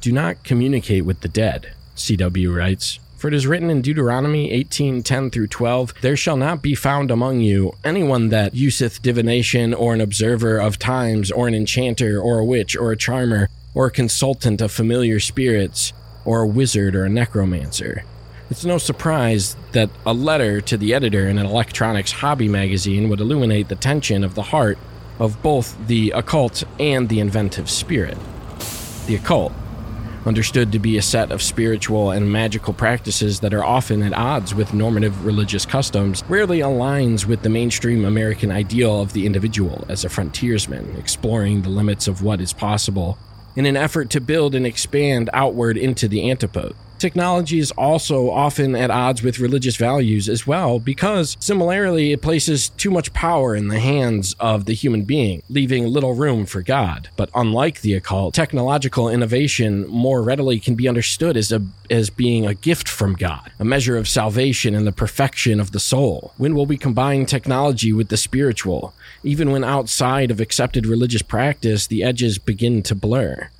Do not communicate with the dead, CW writes. For it is written in Deuteronomy 18 10 through 12, There shall not be found among you anyone that useth divination, or an observer of times, or an enchanter, or a witch, or a charmer, or a consultant of familiar spirits, or a wizard, or a necromancer. It's no surprise that a letter to the editor in an electronics hobby magazine would illuminate the tension of the heart of both the occult and the inventive spirit. The occult, understood to be a set of spiritual and magical practices that are often at odds with normative religious customs, rarely aligns with the mainstream American ideal of the individual as a frontiersman, exploring the limits of what is possible in an effort to build and expand outward into the antipode. Technology is also often at odds with religious values as well because, similarly, it places too much power in the hands of the human being, leaving little room for God. But unlike the occult, technological innovation more readily can be understood as, a, as being a gift from God, a measure of salvation and the perfection of the soul. When will we combine technology with the spiritual? Even when outside of accepted religious practice, the edges begin to blur.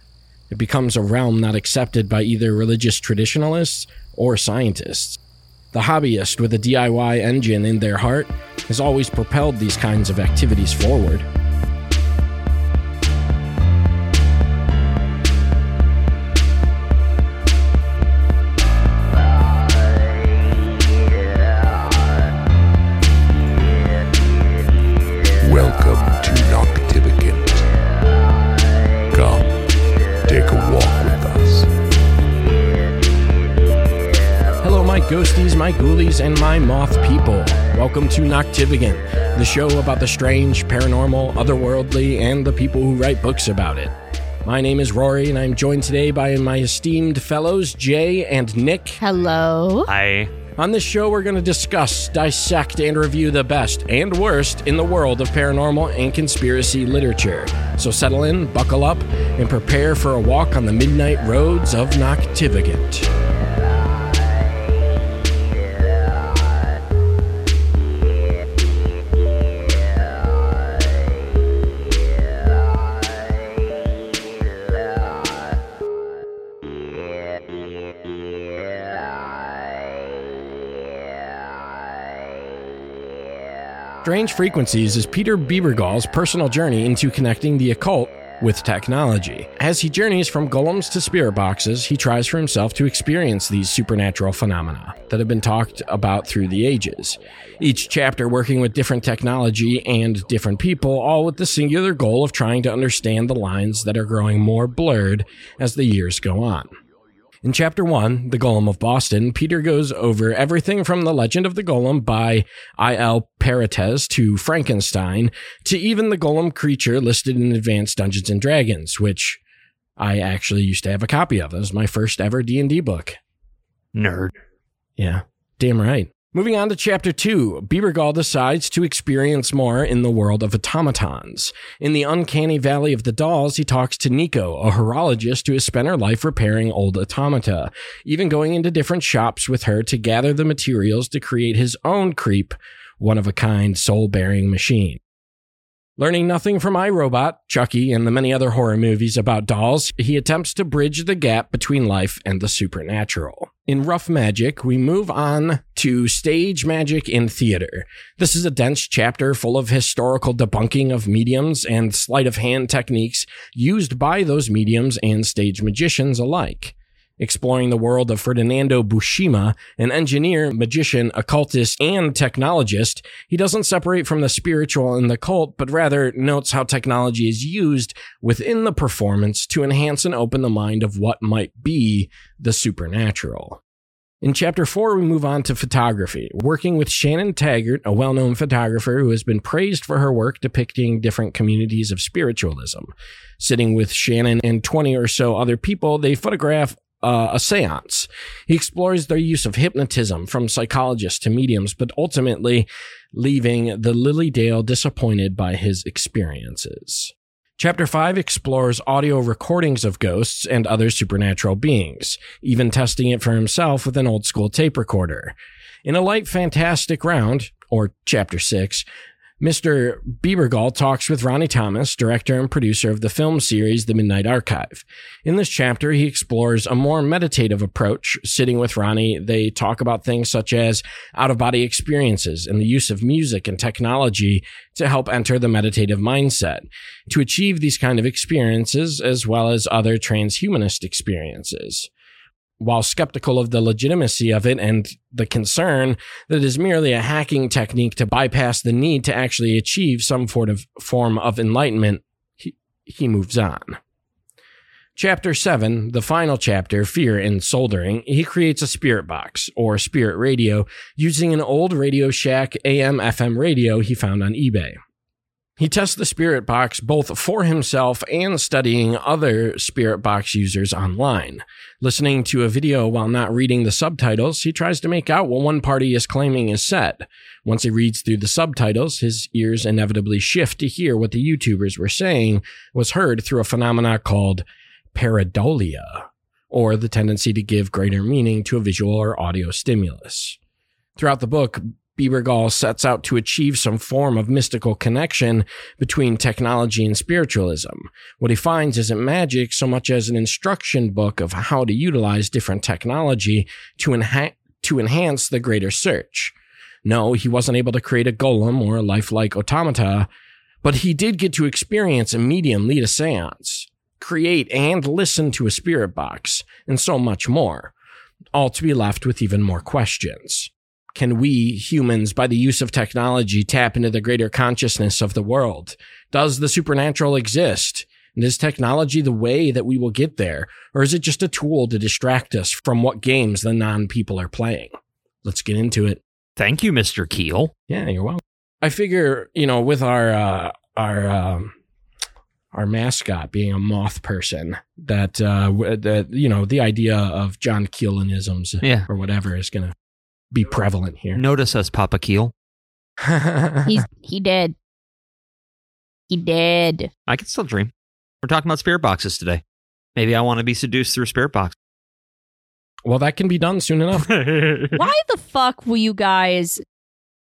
It becomes a realm not accepted by either religious traditionalists or scientists. The hobbyist with a DIY engine in their heart has always propelled these kinds of activities forward. Ghosties, my ghoulies, and my moth people. Welcome to Noctivigant, the show about the strange, paranormal, otherworldly, and the people who write books about it. My name is Rory, and I'm joined today by my esteemed fellows, Jay and Nick. Hello. I On this show, we're going to discuss, dissect, and review the best and worst in the world of paranormal and conspiracy literature. So settle in, buckle up, and prepare for a walk on the midnight roads of Noctivigant. Strange Frequencies is Peter Bebergal's personal journey into connecting the occult with technology. As he journeys from golems to spirit boxes, he tries for himself to experience these supernatural phenomena that have been talked about through the ages. Each chapter working with different technology and different people, all with the singular goal of trying to understand the lines that are growing more blurred as the years go on. In chapter one, The Golem of Boston, Peter goes over everything from The Legend of the Golem by I.L. Peretz to Frankenstein to even the golem creature listed in Advanced Dungeons and Dragons, which I actually used to have a copy of. It was my first ever D&D book. nerd. Yeah, damn right. Moving on to chapter two, Bebergal decides to experience more in the world of automatons. In the uncanny valley of the dolls, he talks to Nico, a horologist who has spent her life repairing old automata, even going into different shops with her to gather the materials to create his own creep, one of a kind soul bearing machine. Learning nothing from iRobot, Chucky, and the many other horror movies about dolls, he attempts to bridge the gap between life and the supernatural. In Rough Magic, we move on to stage magic in theater. This is a dense chapter full of historical debunking of mediums and sleight of hand techniques used by those mediums and stage magicians alike exploring the world of Ferdinando Buscema, an engineer, magician, occultist, and technologist. He doesn't separate from the spiritual and the cult, but rather notes how technology is used within the performance to enhance and open the mind of what might be the supernatural. In chapter four, we move on to photography, working with Shannon Taggart, a well known photographer who has been praised for her work depicting different communities of spiritualism. Sitting with Shannon and 20 or so other people, they photograph uh, a seance. He explores their use of hypnotism from psychologists to mediums, but ultimately leaving the Lily Dale disappointed by his experiences. Chapter 5 explores audio recordings of ghosts and other supernatural beings, even testing it for himself with an old school tape recorder. In a light fantastic round, or chapter 6, Mr. Bebergal talks with Ronni Thomas, director and producer of the film series The Midnight Archive. In this chapter, he explores a more meditative approach. Sitting with Ronnie, they talk about things such as out of body experiences and the use of music and technology to help enter the meditative mindset to achieve these kind of experiences as well as other transhumanist experiences while skeptical of the legitimacy of it and the concern that it is merely a hacking technique to bypass the need to actually achieve some sort of form of enlightenment, he, he moves on. Chapter 7, the final chapter, Fear in Soldering, he creates a spirit box or spirit radio using an old Radio Shack AM FM radio he found on eBay. He tests the Spirit Box both for himself and studying other Spirit Box users online. Listening to a video while not reading the subtitles, he tries to make out what one party is claiming is said. Once he reads through the subtitles, his ears inevitably shift to hear what the YouTubers were saying was heard through a phenomena called pareidolia, or the tendency to give greater meaning to a visual or audio stimulus. Throughout the book, Bebergal sets out to achieve some form of mystical connection between technology and spiritualism. What he finds isn't magic so much as an instruction book of how to utilize different technology to, enha- to enhance the greater search. No, he wasn't able to create a golem or a lifelike automata, but he did get to experience a medium lead a seance, create and listen to a spirit box, and so much more, all to be left with even more questions can we humans, by the use of technology, tap into the greater consciousness of the world? Does the supernatural exist? And is technology the way that we will get there? Or is it just a tool to distract us from what games the non people are playing? Let's get into it. Thank you, Mr. Keel. Yeah, you're welcome. I figure, you know, with our, uh, our, um, our mascot being a moth person, that, uh, that, you know, the idea of John Keelanisms Yeah. or whatever is going to be prevalent here. Notice us, Papa Keel. He's he did. He did. I can still dream. We're talking about spirit boxes today. Maybe I want to be seduced through a spirit box. well, that can be done soon enough. Why the fuck will you guys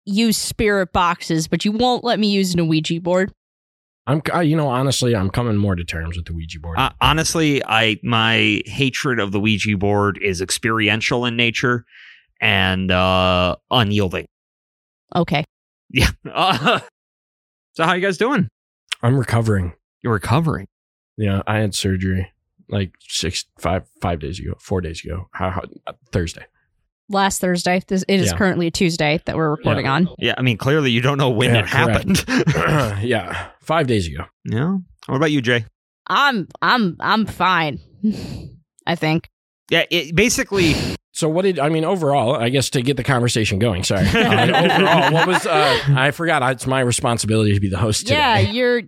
use spirit boxes, but you won't let me use an Ouija board? I'm, I, you know, honestly, I'm coming more to terms with the Ouija board. Uh, honestly, I my hatred of the Ouija board is experiential in nature and uh, unyielding. Okay. Yeah. Uh, so how you guys doing? I'm recovering. You're recovering. Yeah, I had surgery like six, five, five days ago, four days ago. How, how uh, Thursday? Last Thursday. This, it is Yeah. currently Tuesday that we're recording Yeah. on. Yeah, I mean, clearly you don't know when Yeah, it happened. yeah, five days ago. yeah. What about you, Jay? I'm I'm I'm fine. I think. Yeah, it, basically, So what did I mean overall? I guess to get the conversation going. Sorry. Uh, overall, what was? Uh, I forgot. It's my responsibility to be the host today. Yeah, you're.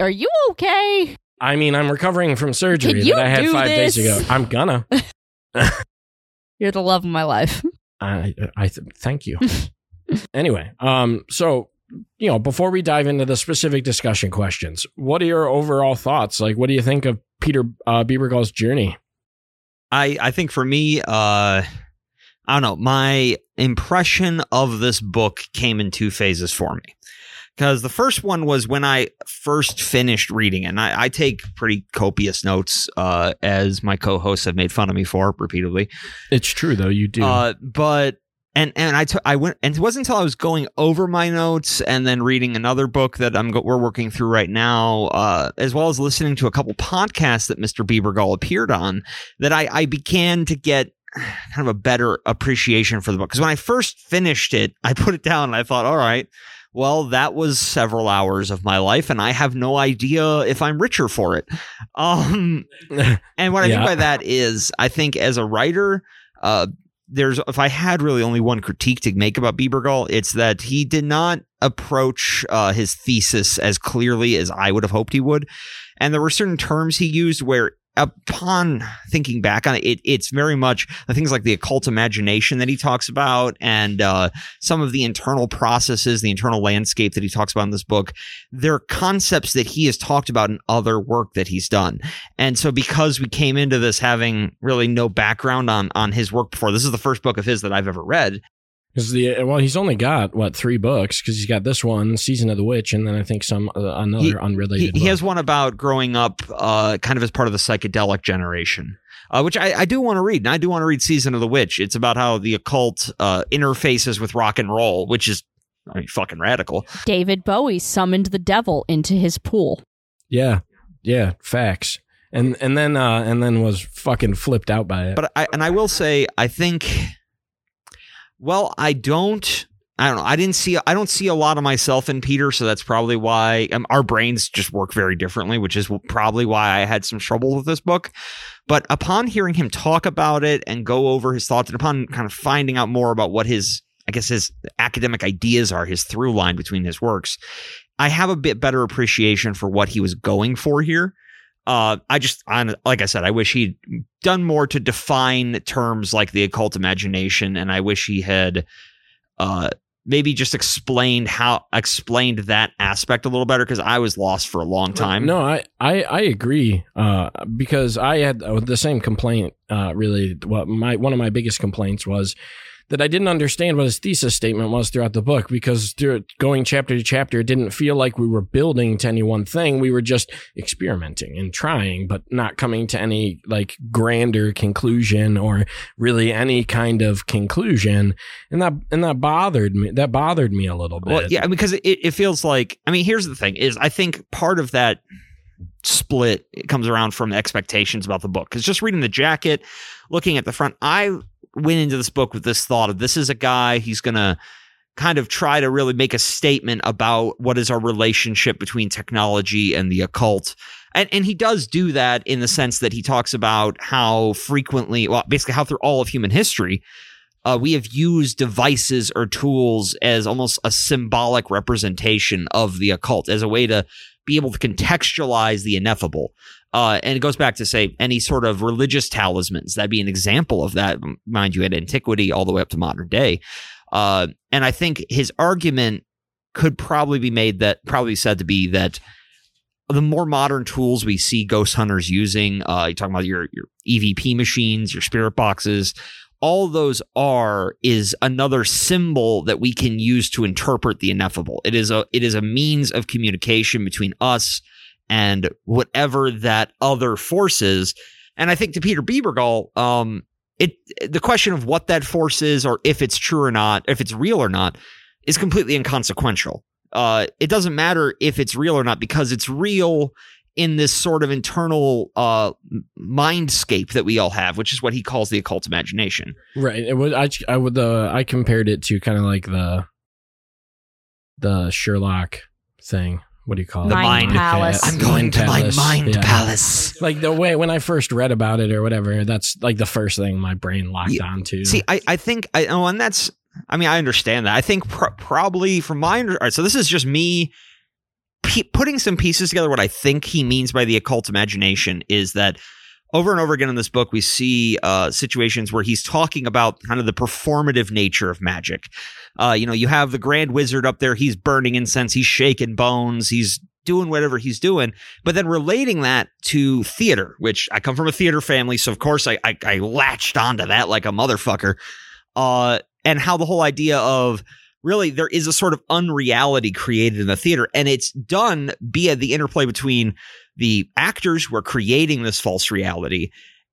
Are you okay? I mean, I'm recovering from surgery Can that I had do five days ago. I'm gonna. You're the love of my life. I, I th- thank you. anyway, um, so you know, before we dive into the specific discussion questions, what are your overall thoughts? Like, what do you think of Peter uh, Bebergal's journey? I I think for me, uh, I don't know. My impression of this book came in two phases for me. Because the first one was when I first finished reading, it. and I, I take pretty copious notes, uh, as my co-hosts have made fun of me for repeatedly. It's true though. You do. Uh, but and and I I went and it wasn't until I was going over my notes and then reading another book that I'm go- we're working through right now, uh, as well as listening to a couple podcasts that Mr. Bebergal appeared on, that I I began to get kind of a better appreciation for the book. Because when I first finished it, I put it down and I thought, all right. Well, that was several hours of my life, and I have no idea if I'm richer for it. Um, and what I Yeah. mean by that is, I think as a writer, uh, there's if I had really only one critique to make about Bebergal, it's that he did not approach uh, his thesis as clearly as I would have hoped he would, and there were certain terms he used where. Upon thinking back on it, it, it's very much the things like the occult imagination that he talks about, and uh, some of the internal processes, the internal landscape that he talks about in this book. They're concepts that he has talked about in other work that he's done. And so because we came into this having really no background on on his work before, this is the first book of his that I've ever read. Because the well, he's only got what three books because he's got this one, Season of the Witch, and then I think some uh, another He- unrelated. He, he has one about growing up, uh, kind of as part of the psychedelic generation, uh, which I, I do want to read. And I do want to read Season of the Witch. It's about how the occult uh, interfaces with rock and roll, which is, I mean, fucking radical. David Bowie summoned the devil into his pool. Yeah, yeah, facts. And and then uh and then was fucking flipped out by it. But I and I will say, I think, well, I don't. I don't know. I didn't see. I don't see a lot of myself in Peter, so that's probably why um, our brains just work very differently, which is probably why I had some trouble with this book. But upon hearing him talk about it and go over his thoughts, and upon kind of finding out more about what his, I guess, his academic ideas are, his through line between his works, I have a bit better appreciation for what he was going for here. Uh, I just, like I said, I wish he'd done more to define terms like the occult imagination, and I wish he had, uh, maybe just explained how explained that aspect a little better because I was lost for a long time. No, I I, I agree uh, because I had uh, the same complaint. Uh, really, what my one of my biggest complaints was that I didn't understand what his thesis statement was throughout the book because through going chapter to chapter, it didn't feel like we were building to any one thing. We were just experimenting and trying, but not coming to any like grander conclusion or really any kind of conclusion. And that and that bothered me. That bothered me a little bit. Well, yeah, because it, it feels like I mean, here's the thing: is I think part of that split it comes around from expectations about the book. Because just reading the jacket, looking at the front, I went into this book with this thought of this is a guy he's gonna kind of try to really make a statement about what is our relationship between technology and the occult. And, and he does do that in the sense that he talks about how frequently, well, basically how through all of human history, uh, we have used devices or tools as almost a symbolic representation of the occult as a way to be able to contextualize the ineffable. Uh, and it goes back to say any sort of religious talismans. That'd be an example of that, mind you, at antiquity all the way up to modern day. Uh, and I think his argument could probably be made that, probably said to be that the more modern tools we see ghost hunters using, uh, you're talking about your, your EVP machines, your spirit boxes, all those are is another symbol that we can use to interpret the ineffable. It is a it is a means of communication between us and whatever that other force is. And I think to Peter Bebergal, um, it the question of what that force is or if it's true or not, if it's real or not, is completely inconsequential. Uh, it doesn't matter if it's real or not because it's real in this sort of internal uh, mindscape that we all have, which is what he calls the occult imagination. Right. It was I I would uh, I compared it to kind of like the the Sherlock thing. What do you call The it? mind palace. I'm going to my mind Yeah. palace. Like the way when I first read about it or whatever, that's like the first thing my brain locked Yeah. onto. See, I, I think I oh, and that's I mean I understand that. I think pr- probably from my under, all right, so this is just me pe- putting some pieces together. What I think he means by the occult imagination is that over and over again in this book we see uh, situations where he's talking about kind of the performative nature of magic. Uh, you know, you have the Grand Wizard up there. He's burning incense. He's shaking bones. He's doing whatever he's doing, but then relating that to theater, which I come from a theater family, so of course I I, I latched onto that like a motherfucker. Uh, and how the whole idea of really there is a sort of unreality created in the theater, and it's done via the interplay between the actors who are creating this false reality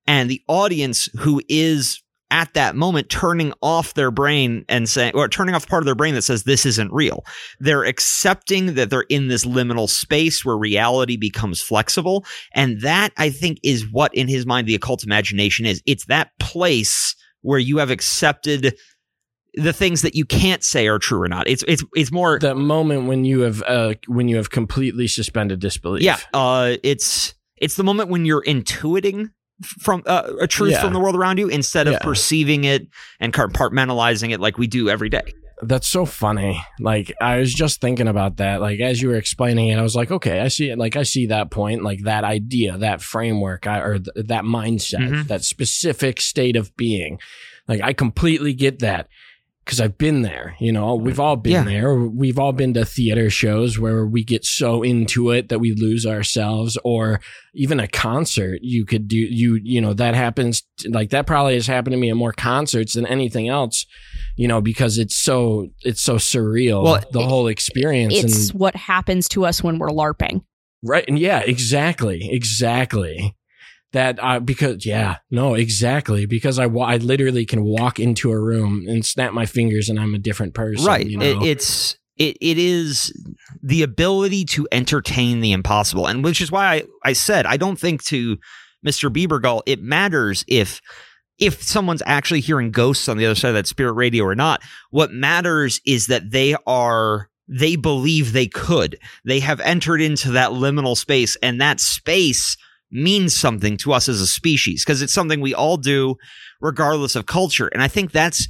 and the audience who is at that moment turning off their brain and saying or turning off part of their brain that says this isn't real. They're accepting that they're in this liminal space where reality becomes flexible. And that i think is what in his mind the occult imagination is. It's that place where you have accepted the things that you can't say are true or not it's it's it's more that moment when you have uh when you have completely suspended disbelief. yeah uh it's it's the moment when you're intuiting from uh, a truth Yeah. from the world around you instead of Yeah. perceiving it and compartmentalizing it like we do every day That's so funny. Like I was just thinking about that. Like as you were explaining it, I was like, okay, I see it. Like I see that point, like that idea, that framework, I, or th- that mindset, Mhm. that specific state of being. Like I completely get that. Because I've been there. You know, we've all been Yeah. there. We've all been to theater shows where we get so into it that we lose ourselves, or even a concert. You could do you you know that happens like that probably has happened to me at more concerts than anything else. You know, because it's so it's so surreal. Well, the it- whole experience. It's and, what happens to us when we're LARPing. right. And yeah, exactly, exactly. That uh, because yeah no exactly. Because I I literally can walk into a room and snap my fingers and I'm a different person right. you know? it, it's it, it is the ability to entertain the impossible. And which is why I, I said i don't think to mr bebergal it matters if if someone's actually hearing ghosts on the other side of that spirit radio or not. What matters is that they are they believe they could. They have entered into that liminal space and that space means something to us as a species because it's something we all do regardless of culture and i think that's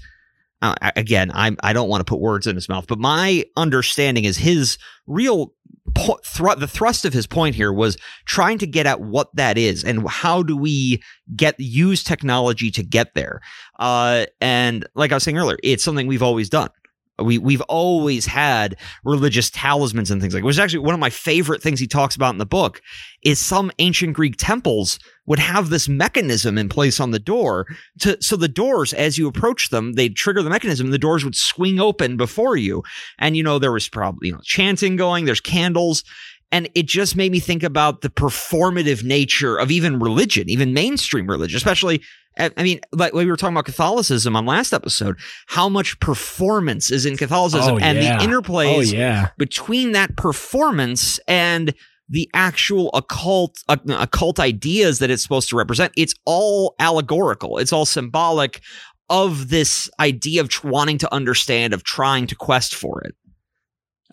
uh, again, I I don't want to put words in his mouth, but my understanding is his real po- the thrust of his point here was trying to get at what that is and how do we get use technology to get there. Uh, and like I was saying earlier, it's something we've always done. We we've always had religious talismans and things like. It was actually one of my favorite things he talks about in the book is some ancient Greek temples would have this mechanism in place on the door to so the doors as you approach them they'd trigger the mechanism and the doors would swing open before you and you know there was probably you know chanting going there's candles and it just made me think about the performative nature of even religion even mainstream religion especially I mean, like we were talking about Catholicism on last episode, how much performance is in Catholicism Oh, and yeah. the interplays oh yeah. between that performance and the actual occult uh, occult ideas that it's supposed to represent. It's all allegorical. It's all symbolic of this idea of wanting to understand of trying to quest for it.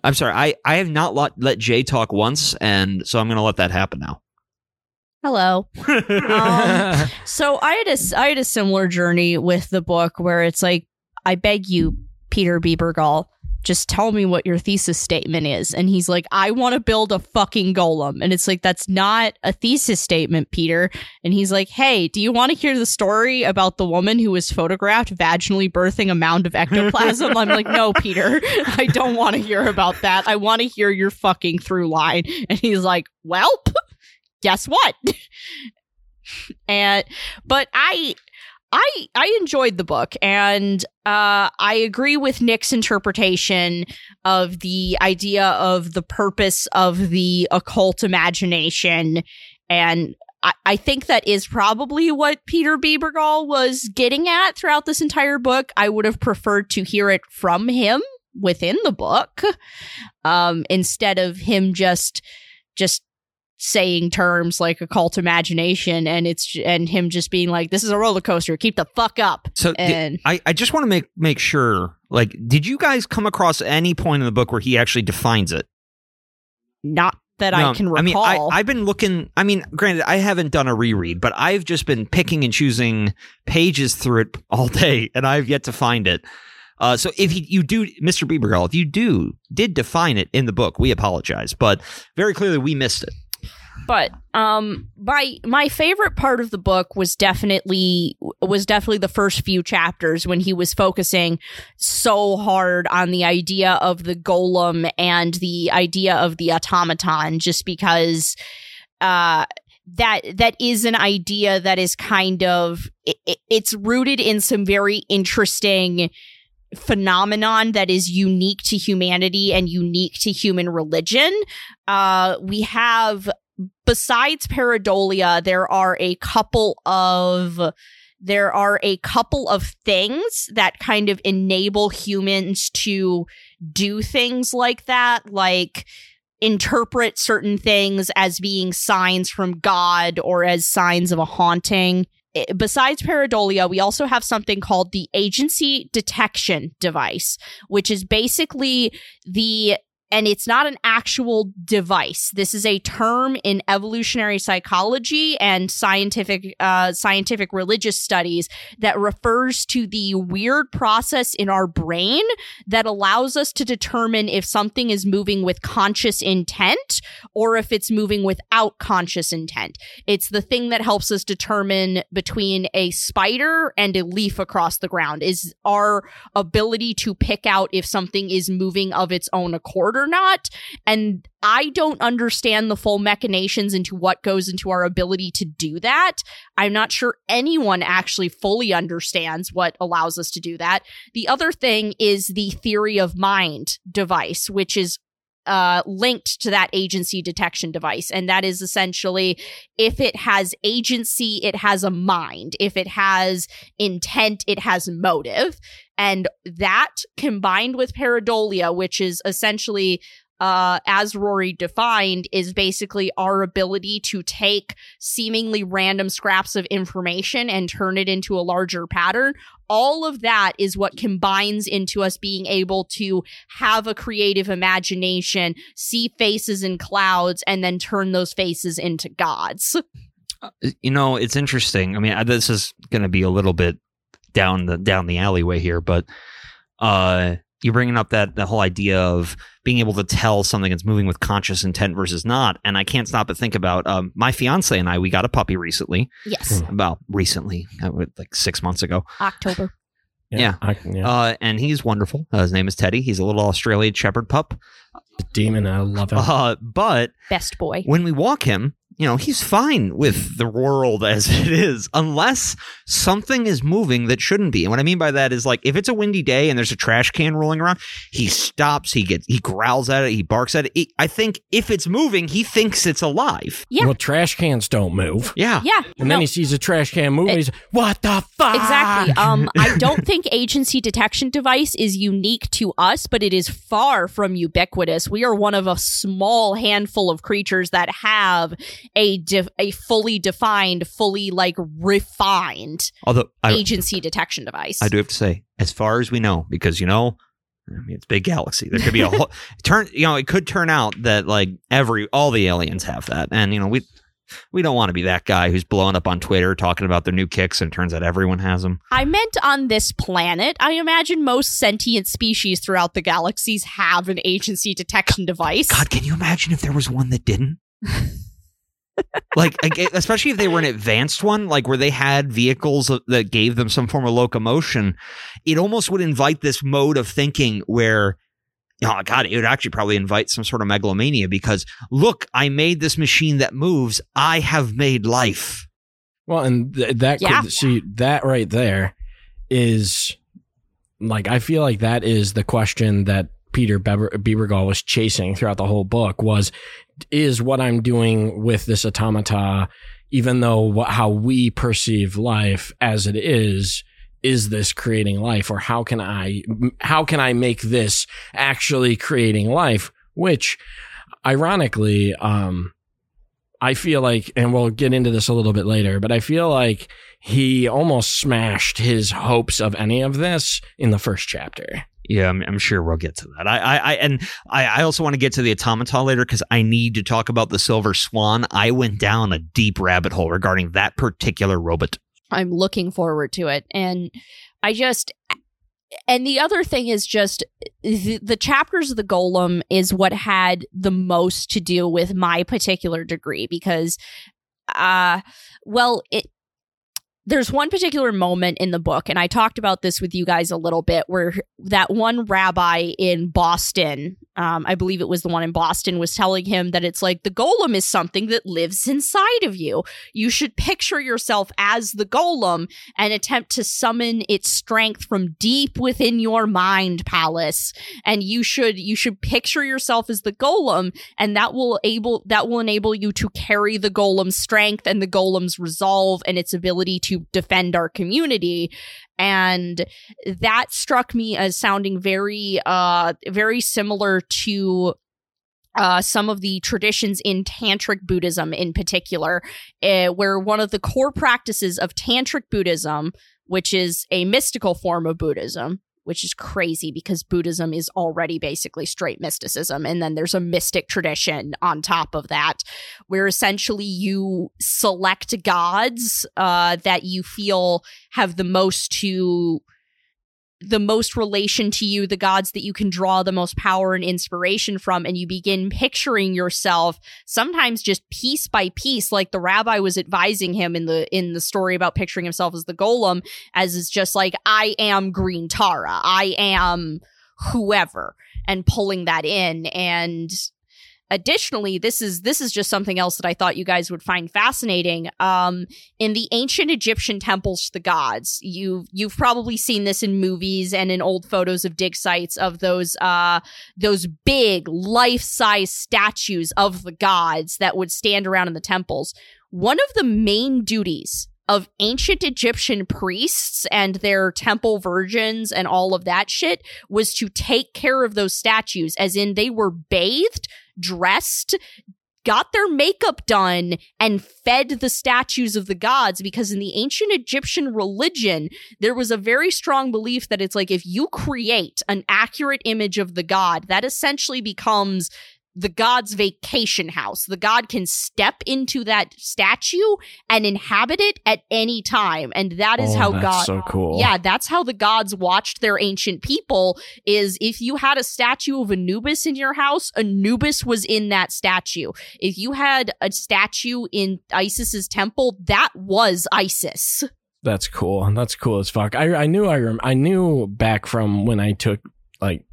I'm sorry. I i have not let, let jay talk once and so i'm gonna let that happen now Hello. Um, So I had a I had a similar journey with the book where it's like, I beg you, Peter Bebergal, just tell me what your thesis statement is. And he's like, I want to build a fucking golem. And it's like, that's not a thesis statement, Peter. And he's like, Hey, do you want to hear the story about the woman who was photographed vaginally birthing a mound of ectoplasm? I'm like, No, Peter, I don't want to hear about that. I want to hear your fucking through line. And he's like, Welp, guess what? and but i i i enjoyed the book and uh i agree with nick's interpretation of the idea of the purpose of the occult imagination and I, think that is probably what Peter Bebergal was getting at throughout this entire book. I would have preferred to hear it from him within the book, um, instead of him just just saying terms like occult imagination and it's and him just being like this is a roller coaster keep the fuck up so and I, I just want to make make sure like did you guys come across any point in the book where he actually defines it not that i No, can I mean, recall I, I've been looking. I mean, granted, I haven't done a reread, but I've just been picking and choosing pages through it all day, and I've yet to find it. Uh, so if he, you do, Mr. Bebergal, if you do did define it in the book, we apologize, but very clearly we missed it. But um my my favorite part of the book was definitely was definitely the first few chapters when he was focusing so hard on the idea of the golem and the idea of the automaton just because uh that that is an idea that is kind of it, it- it's rooted in some very interesting phenomenon that is unique to humanity and unique to human religion. Uh we have besides pareidolia there are a couple of there are a couple of things that kind of enable humans to do things like that like interpret certain things as being signs from god or as signs of a haunting. Besides pareidolia, we also have something called the agency detection device, which is basically the and it's not an actual device. This is a term in evolutionary psychology and scientific uh, scientific religious studies that refers to the weird process in our brain that allows us to determine if something is moving with conscious intent or if it's moving without conscious intent. It's the thing that helps us determine between a spider and a leaf across the ground is our ability to pick out if something is moving of its own accord or not. And I don't understand the full machinations into what goes into our ability to do that. I'm not sure anyone actually fully understands what allows us to do that. The other thing is the theory of mind device, which is uh, linked to that agency detection device. And that is essentially if it has agency, it has a mind. If it has intent, it has motive. And that combined with pareidolia, which is essentially uh, as Rory defined, is basically our ability to take seemingly random scraps of information and turn it into a larger pattern. All of that is what combines into us being able to have a creative imagination, see faces in clouds, and then turn those faces into gods. You know, it's interesting. I mean, this is going to be a little bit down the down the alleyway here, but uh, you're bringing up that the whole idea of being able to tell something that's moving with conscious intent versus not, and I can't stop but think about um, my fiance and I. We got a puppy recently, Yes, about recently, uh, like six months ago. October. Yeah. I, yeah. Uh, and he's wonderful. Uh, his name is Teddy. He's a little Australian Shepherd pup. Demon, I love him. Uh, but Best boy. when we walk him, you know, he's fine with the world as it is, unless something is moving that shouldn't be. And what I mean by that is like if it's a windy day and there's a trash can rolling around, he stops, he gets, he growls at it, he barks at it. He- I think if it's moving, he thinks it's alive. Yeah. Well, trash cans don't move. Yeah. Yeah. And no. then he sees a trash can move. and he's what the fuck? Exactly. Um, I don't think agency detection device is unique to us, but it is far from ubiquitous. We are one of a small handful of creatures that have a def- a fully defined, fully like refined Although I, agency detection device. I do have to say, as far as we know, because you know, I mean, it's a big galaxy. There could be a whole turn. You know, it could turn out that like every all the aliens have that, and you know, we we don't want to be that guy who's blowing up on Twitter talking about their new kicks, and it turns out everyone has them. I meant on this planet. I imagine most sentient species throughout the galaxies have an agency detection device. God, can you imagine if there was one that didn't? like, especially if they were an advanced one, like where they had vehicles that gave them some form of locomotion, it almost would invite this mode of thinking where, oh God, it would actually probably invite some sort of megalomania because look, I made this machine that moves. I have made life. Well, and th- that Yeah. could see that right there is like I feel like that is the question that Peter Beber- Bebergal was chasing throughout the whole book was is what I'm doing with this automata, even though how we perceive life as it is, is this creating life, or how can I how can I make this actually creating life? Which, ironically, um, I feel like, and we'll get into this a little bit later, but I feel like he almost smashed his hopes of any of this in the first chapter. Yeah, I'm, I'm sure we'll get to that. I, I, I and I, I also want to get to the automata later because I need to talk about the Silver Swan. I went down a deep rabbit hole regarding that particular robot. I'm looking forward to it. And I just and the other thing is just the, the chapters of the golem is what had the most to do with my particular degree because uh well it there's one particular moment in the book and I talked about this with you guys a little bit where that one rabbi in Boston um, I believe it was the one in Boston was telling him that it's like the golem is something that lives inside of you. You should picture yourself as the golem and attempt to summon its strength from deep within your mind palace. And you should you should picture yourself as the golem and that will able that will enable you to carry the golem's strength and the golem's resolve and its ability to defend our community. And that struck me as sounding very uh very similar to uh, some of the traditions in tantric Buddhism, in particular, uh, where one of the core practices of tantric Buddhism, which is a mystical form of Buddhism, which is crazy because Buddhism is already basically straight mysticism. And then there's a mystic tradition on top of that, where essentially you select gods uh, that you feel have the most to the most relation to you, the gods that you can draw the most power and inspiration from, and you begin picturing yourself sometimes just piece by piece, like the rabbi was advising him in the in the story about picturing himself as the golem, as is just like, I am Green Tara, I am whoever, and pulling that in. And additionally this is this is just something else that i thought you guys would find fascinating. Um in the ancient egyptian temples to the gods you you've probably seen this in movies and in old photos of dig sites of those uh those big life-size statues of the gods that would stand around in the temples. One of the main duties of ancient Egyptian priests and their temple virgins and all of that shit was to take care of those statues, as in they were bathed, dressed, got their makeup done and fed the statues of the gods. Because in the ancient Egyptian religion, there was a very strong belief that it's like if you create an accurate image of the god, that essentially becomes the god's vacation house. The god can step into that statue and inhabit it at any time. And that is Oh, how that's God so cool. Yeah, that's how the gods watched their ancient people is if you had a statue of Anubis in your house, Anubis was in that statue. If you had a statue in Isis's temple, that was Isis. That's cool. That's cool as fuck. I I knew I rem- I knew back from when I took like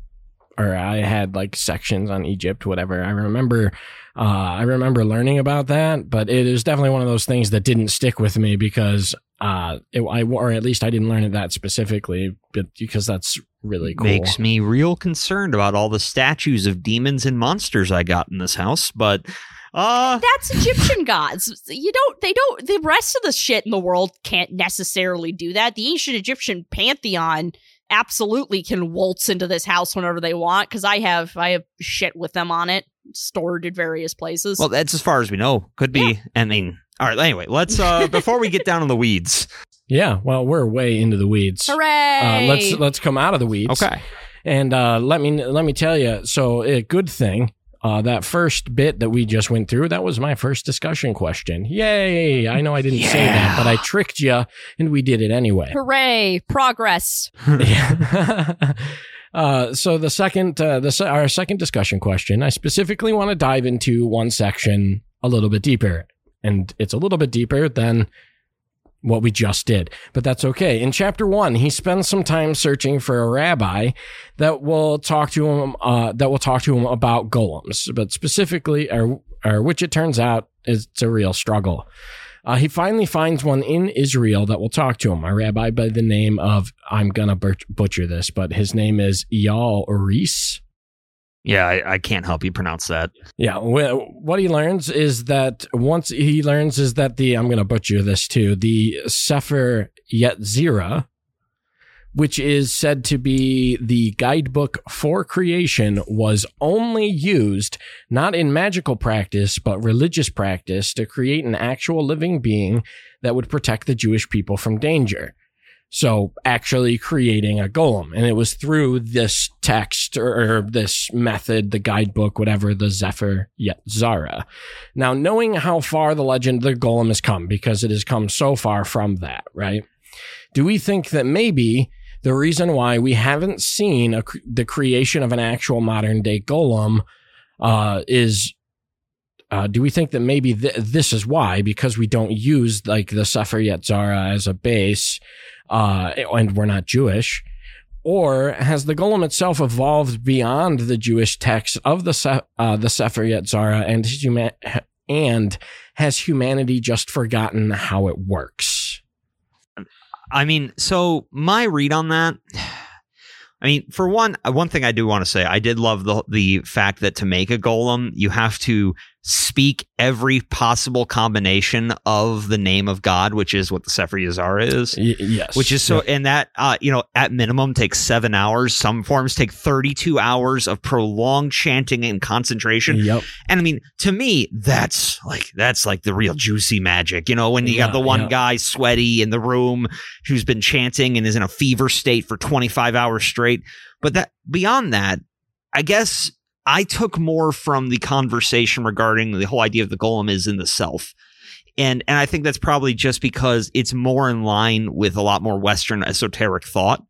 or I had like sections on Egypt, whatever. I remember uh I remember learning about that, but it is definitely one of those things that didn't stick with me because uh it, I or at least I didn't learn it that specifically, but because that's really cool. Makes me real concerned about all the statues of demons and monsters I got in this house, but uh That's Egyptian gods. You don't, they don't, the rest of the shit in the world can't necessarily do that. The ancient Egyptian pantheon absolutely can waltz into this house whenever they want because I have, I have shit with them on it stored in various places. well that's as far as we know. Could be I mean all right, anyway, let's uh before we get down in the weeds. Yeah, well, we're way into the weeds. Hooray! Uh, let's let's come out of the weeds. Okay. And uh, let me let me tell you. So, a good thing. Uh, that first bit that we just went through, that was my first discussion question. Yay! I know I didn't say that, but I tricked you, and we did it anyway. Hooray! Progress. Yeah. uh, so the second, uh, the our second discussion question, I specifically want to dive into one section a little bit deeper, and it's a little bit deeper than what we just did, but that's okay. In chapter one, he spends some time searching for a rabbi that will talk to him, uh, that will talk to him about golems, but specifically, or, or which it turns out is it's a real struggle. Uh, he finally finds one in Israel that will talk to him, a rabbi by the name of, I'm gonna butcher this, but his name is Eyal Reese. Yeah, I, I can't help you pronounce that. Yeah, wh- what he learns is that once he learns is that the I'm going to butcher this too the Sefer Yetzira, which is said to be the guidebook for creation, was only used not in magical practice but religious practice to create an actual living being that would protect the Jewish people from danger. So actually creating a golem. And it was through this text or, or this method, the guidebook, whatever, the Sefer Yetzara. Now, knowing how far the legend of the golem has come, because it has come so far from that, right? Do we think that maybe the reason why we haven't seen a, the creation of an actual modern day golem uh, is uh, do we think that maybe th- this is why because we don't use like the Sefer Yetzara as a base uh, and we're not Jewish? Or has the golem itself evolved beyond the Jewish text of the Se- uh, the Sefer Yetzara and huma- and has humanity just forgotten how it works? I mean, so my read on that. I mean, for one, one thing I do want to say, I did love the the fact that to make a golem, you have to speak every possible combination of the name of God, which is what the Sefer Yazar is. Y- yes. Which is so, Yep. and that, uh, you know, at minimum takes seven hours. Some forms take 32 hours of prolonged chanting and concentration. Yep. And I mean, to me, that's like that's like the real juicy magic. You know, when you got the one yeah. guy sweaty in the room who's been chanting and is in a fever state for 25 hours straight. But that beyond that, I guess I took more from the conversation regarding the whole idea of the golem is in the self. And and I think that's probably just because it's more in line with a lot more Western esoteric thought.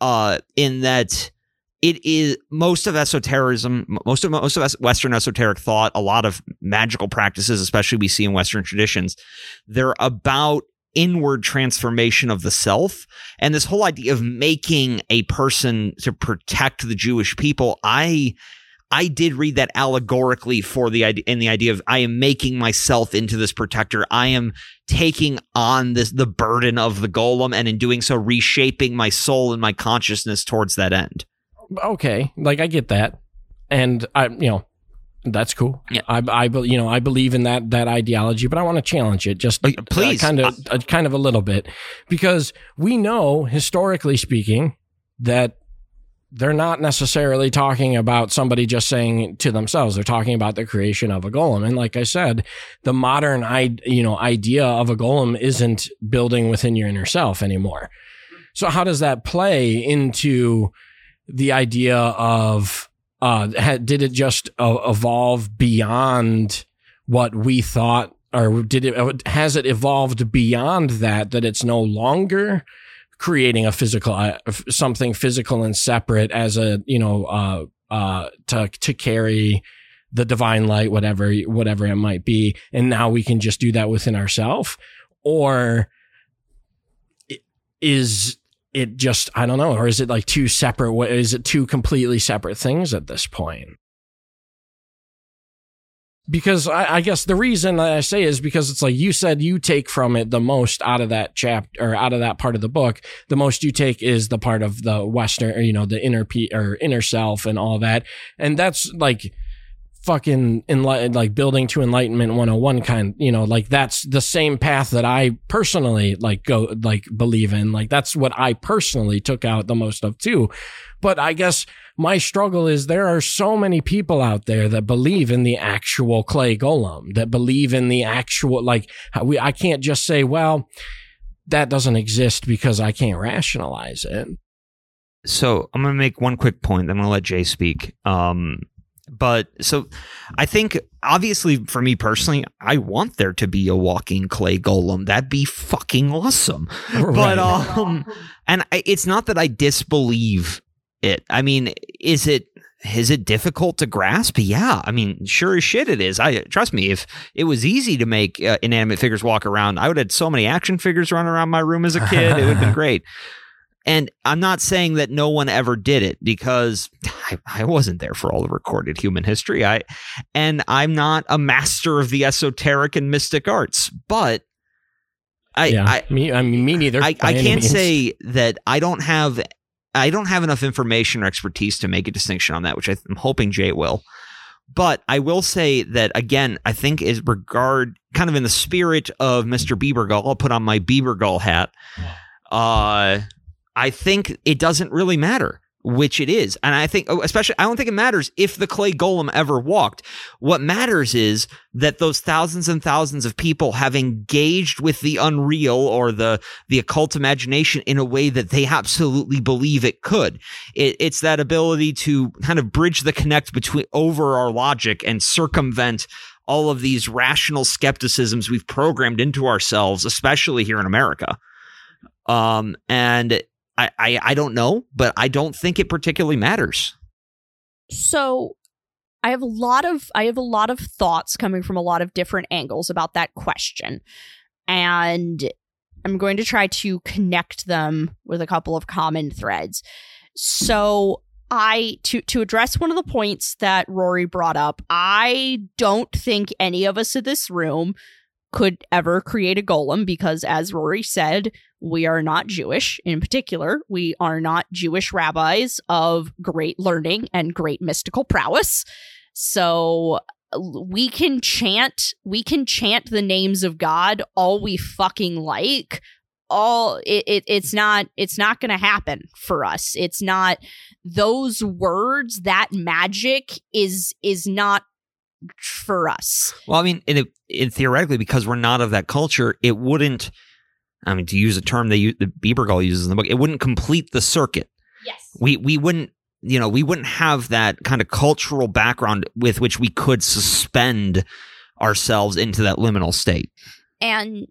Uh, in that it is most of esotericism, most of most of Western esoteric thought, a lot of magical practices, especially we see in Western traditions, they're about inward transformation of the self and this whole idea of making a person to protect the Jewish people. I I did read that allegorically for the idea in the idea of I am making myself into this protector. I am taking on this the burden of the golem and in doing so reshaping my soul and my consciousness towards that end. okay, like I get that, and I, you know, that's cool. Yeah. I, I, you know, I believe in that that ideology, but I want to challenge it just Uh, please. kind of, uh, kind of a little bit, because we know historically speaking that they're not necessarily talking about somebody just saying to themselves. They're talking about the creation of a golem, and like I said, the modern, I, you know, idea of a golem isn't building within your inner self anymore. So how does that play into the idea of uh, did it just uh, evolve beyond what we thought, or did it has it evolved beyond that that it's no longer creating a physical uh, something physical and separate as a you know uh, uh, to to carry the divine light, whatever whatever it might be, and now we can just do that within ourselves, or is it just I don't know, or is it like two separate? Is it two completely separate things at this point? Because I, I guess the reason I say is because it's like you said you take from it the most out of that chapter or out of that part of the book. The most you take is the part of the Western, or, you know, the inner pe- or inner self and all that, and that's like fucking enlightened, like building to enlightenment 101 kind, you know, like that's the same path that I personally like go, like believe in. Like that's what I personally took out the most of too. But I guess my struggle is there are so many people out there that believe in the actual clay golem, that believe in the actual, like we, I can't just say, well, that doesn't exist because I can't rationalize it. So I'm going to make one quick point. Then I'm going to let Jay speak. Um, but so I think obviously for me personally, I want there to be a walking clay golem. That'd be fucking awesome. But um, and I, it's not that I disbelieve it. I mean, is it is it difficult to grasp? Yeah, I mean, sure as shit it is. I trust me. If it was easy to make uh, inanimate figures walk around, I would have had so many action figures running around my room as a kid. it would have been great. And I'm not saying that no one ever did it because I, I wasn't there for all the recorded human history. I and I'm not a master of the esoteric and mystic arts, but I, yeah, I me, I mean, me neither. I, I can't means. say that I don't have I don't have enough information or expertise to make a distinction on that, which I'm hoping Jay will. But I will say that again, I think is regard kind of in the spirit of Mr. Bebergal. I'll put on my Bebergal hat. Uh, I think it doesn't really matter which it is, and I think, oh, especially, I don't think it matters if the clay golem ever walked. What matters is that those thousands and thousands of people have engaged with the unreal or the the occult imagination in a way that they absolutely believe it could. It, it's that ability to kind of bridge the connect between over our logic and circumvent all of these rational skepticisms we've programmed into ourselves, especially here in America. Um, and I, I, don't know, but I don't think it particularly matters. so i have a lot of i have a lot of thoughts coming from a lot of different angles about that question and i'm going to try to connect them with a couple of common threads so i to to address one of the points that rory brought up i don't think any of us in this room could ever create a golem because as rory said we are not Jewish in particular. We are not Jewish rabbis of great learning and great mystical prowess. So we can chant we can chant the names of god all we fucking like all it, it it's not it's not gonna happen for us it's not those words that magic is is not for us Well, I mean, it, it, theoretically, because we're not of that culture, it wouldn't. I mean, to use a term they use, the Bebergal uses in the book, it wouldn't complete the circuit. yes We we wouldn't, you know, we wouldn't have that kind of cultural background with which we could suspend ourselves into that liminal state. And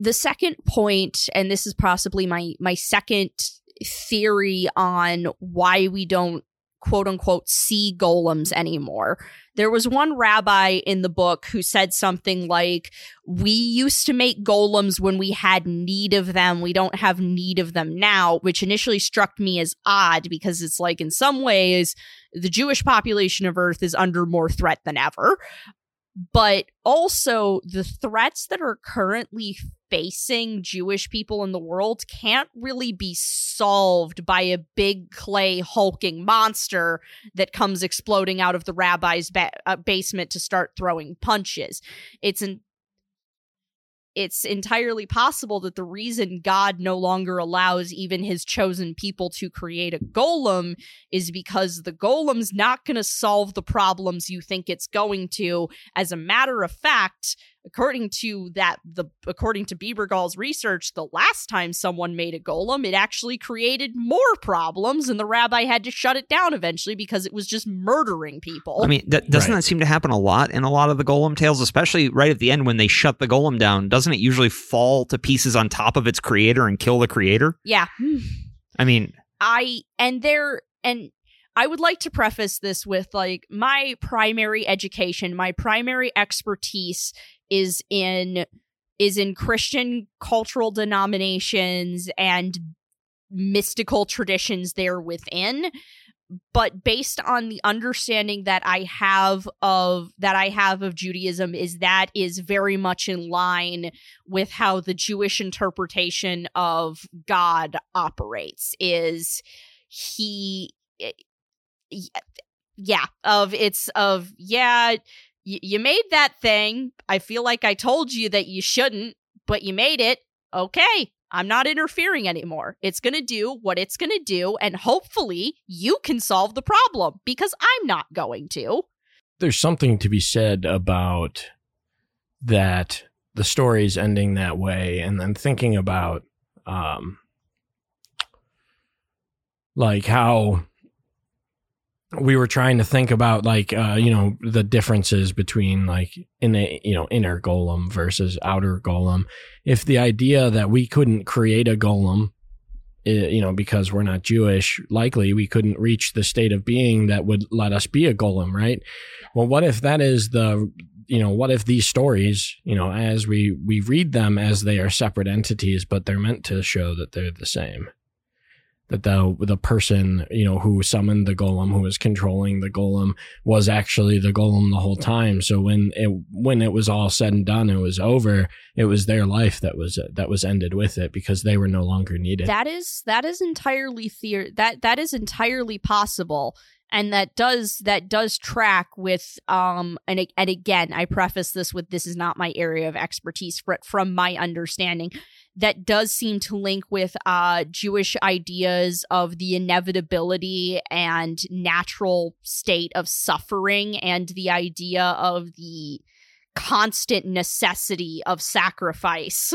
the second point, and this is possibly my my second theory on why we don't quote unquote see golems anymore. There was one rabbi in the book who said something like, We used to make golems when we had need of them. We don't have need of them now, which initially struck me as odd because it's like, in some ways, the Jewish population of Earth is under more threat than ever but also the threats that are currently facing Jewish people in the world can't really be solved by a big clay hulking monster that comes exploding out of the rabbi's ba- uh, basement to start throwing punches. It's an it's entirely possible that the reason God no longer allows even his chosen people to create a golem is because the golem's not going to solve the problems you think it's going to. As a matter of fact, according to that the according to Bebergal's research, the last time someone made a golem, it actually created more problems and the rabbi had to shut it down eventually because it was just murdering people. I mean, that, doesn't Right. that seem to happen a lot in a lot of the golem tales, especially right at the end when they shut the golem down? Doesn't it usually fall to pieces on top of its creator and kill the creator? yeah. I mean, I and there and I would like to preface this with like my primary education, my primary expertise is in is in Christian cultural denominations and mystical traditions there within. But based on the understanding that I have of that I have of Judaism is that is very much in line with how the Jewish interpretation of God operates is he eh, yeah of it's of yeah y- you made that thing. I feel like i told you that you shouldn't but you made it. Okay i'm not interfering anymore. It's going to do what it's going to do and hopefully you can solve the problem because i'm not going to. There's something to be said about that the story's ending that way and then thinking about um like how we were trying to think about like uh you know the differences between like in a you know inner golem versus outer golem. If the idea that we couldn't create a golem you know because we're not jewish likely we couldn't reach the state of being that would let us be a golem right? Well what if that is the you know what if these stories you know as we we read them as they are separate entities but they're meant to show that they're the same that the the person you know who summoned the golem who was controlling the golem was actually the golem the whole time. So when it when it was all said and done it was over it was their life that was that was ended with it because they were no longer needed. That is that is entirely theor- that that is entirely possible. And that does that does track with um and and again I preface this with this is not my area of expertise but from my understanding that does seem to link with uh Jewish ideas of the inevitability and natural state of suffering and the idea of the constant necessity of sacrifice.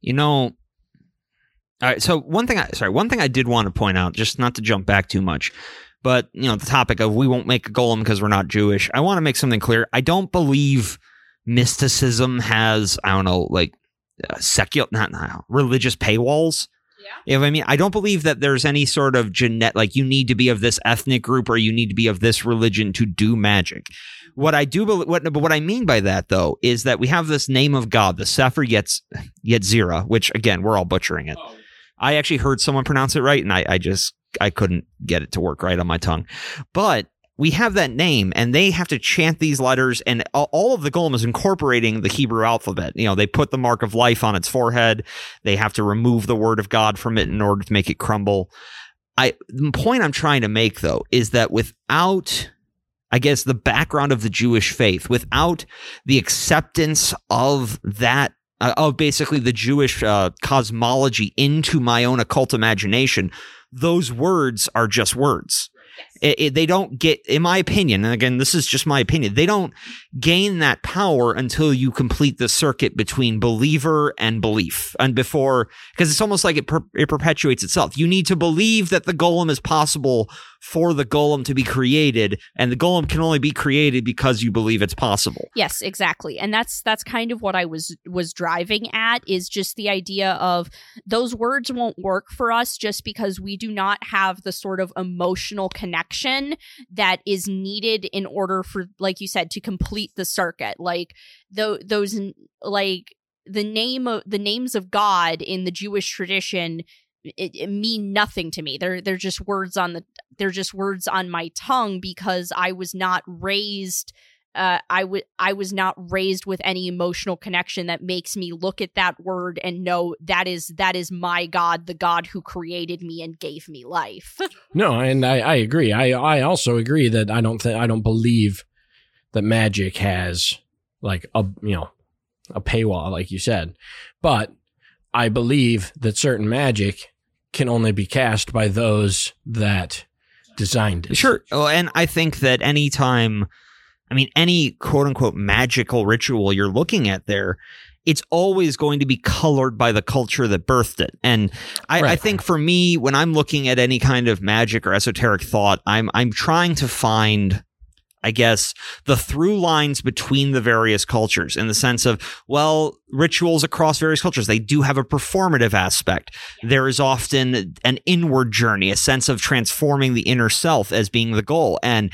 You know, all right. So one thing, I sorry, one thing I did want to point out, just not to jump back too much, but you know, the topic of we won't make a golem because we're not Jewish. I want to make something clear. I don't believe mysticism has, I don't know, like uh, secular, not, not religious paywalls. Yeah. You know what I mean? I don't believe that there's any sort of genetic, like you need to be of this ethnic group or you need to be of this religion to do magic. What I do, what, but what I mean by that though is that we have this name of God, the Sefer Yetz, Yetzira, which again we're all butchering it. I actually heard someone pronounce it right, and I, I just I couldn't get it to work right on my tongue. But we have that name, and they have to chant these letters, and all- of the golem is incorporating the Hebrew alphabet. You know, they put the mark of life on its forehead. They have to remove the word of God from it in order to make it crumble. I the point I'm trying to make though is that without I guess, the background of the Jewish faith, without the acceptance of that, uh, of basically the Jewish uh, cosmology into my own occult imagination, those words are just words. It, it, they don't get, in my opinion, and again, this is just my opinion, they don't gain that power until you complete the circuit between believer and belief. And before, because it's almost like it, per, it perpetuates itself. You need to believe that the golem is possible for the golem to be created, and the golem can only be created because you believe it's possible. Yes, exactly. And that's that's kind of what I was was driving at is just the idea of those words won't work for us just because we do not have the sort of emotional connection that is needed in order for like you said to complete the circuit. Like th- those like the name of the names of God in the Jewish tradition it, it, mean nothing to me. They're they're just words on the they're just words on my tongue because I was not raised uh, I would I was not raised with any emotional connection that makes me look at that word and know that is that is my God, the God who created me and gave me life. no, and I, I agree. I I also agree that I don't think I don't believe that magic has like a you know a paywall like you said, but I believe that certain magic can only be cast by those that designed it. Sure. Oh, and I think that anytime, I mean, any quote unquote magical ritual you're looking at there, it's always going to be colored by the culture that birthed it. And I, right. I, think for me, when I'm looking at any kind of magic or esoteric thought, I'm I'm trying to find I guess, the through lines between the various cultures in the sense of, well, rituals across various cultures, they do have a performative aspect. There is often an inward journey, a sense of transforming the inner self as being the goal. And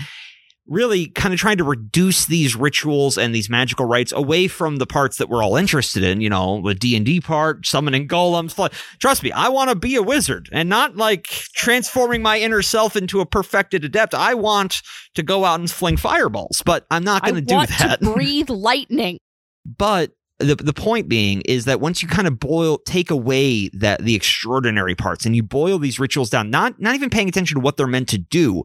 really kind of trying to reduce these rituals and these magical rites away from the parts that we're all interested in, you know, the D&D part, summoning golems. Trust me, I want to be a wizard and not like transforming my inner self into a perfected adept. I want to go out and fling fireballs, but I'm not going to do that. To breathe lightning. but the the point being is that once you kind of boil take away that the extraordinary parts and you boil these rituals down, not not even paying attention to what they're meant to do,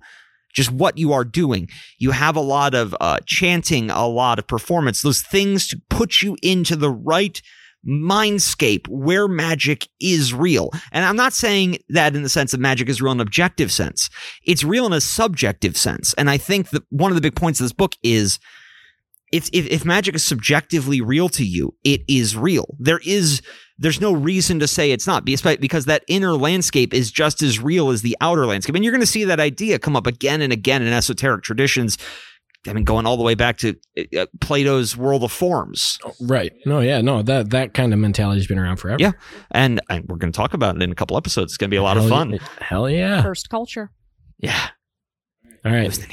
just what you are doing. You have a lot of uh, chanting, a lot of performance, those things to put you into the right mindscape where magic is real. And I'm not saying that in the sense that magic is real in an objective sense. It's real in a subjective sense. And I think that one of the big points of this book is if, if, if magic is subjectively real to you, it is real. There is there's no reason to say it's not because that inner landscape is just as real as the outer landscape. And you're going to see that idea come up again and again in esoteric traditions. I mean, going all the way back to uh, Plato's World of Forms. Right. No, yeah, no, that that kind of mentality has been around forever. Yeah, and, and we're going to talk about it in a couple episodes. It's going to be a lot hell of fun. Yeah. Hell yeah! First culture. Yeah. All right.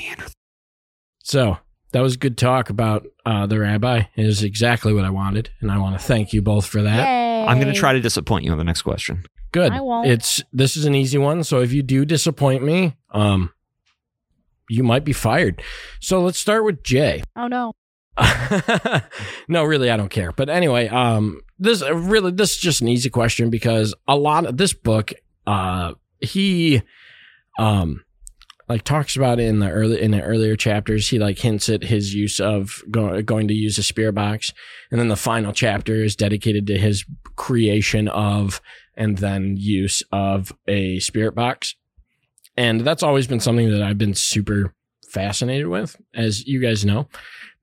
So that was good talk about uh, the rabbi. It is exactly what I wanted, and I want to thank you both for that. Yay. I'm going to try to disappoint you on the next question. Good. I won't. It's this is an easy one, so if you do disappoint me, um, you might be fired. So let's start with Jay. Oh no. no, really, I don't care. But anyway, um, this really this is just an easy question because a lot of this book, uh, he, um like talks about it in the early in the earlier chapters. He like hints at his use of go, going to use a spirit box, and then the final chapter is dedicated to his creation of and then use of a spirit box. And that's always been something that I've been super fascinated with, as you guys know.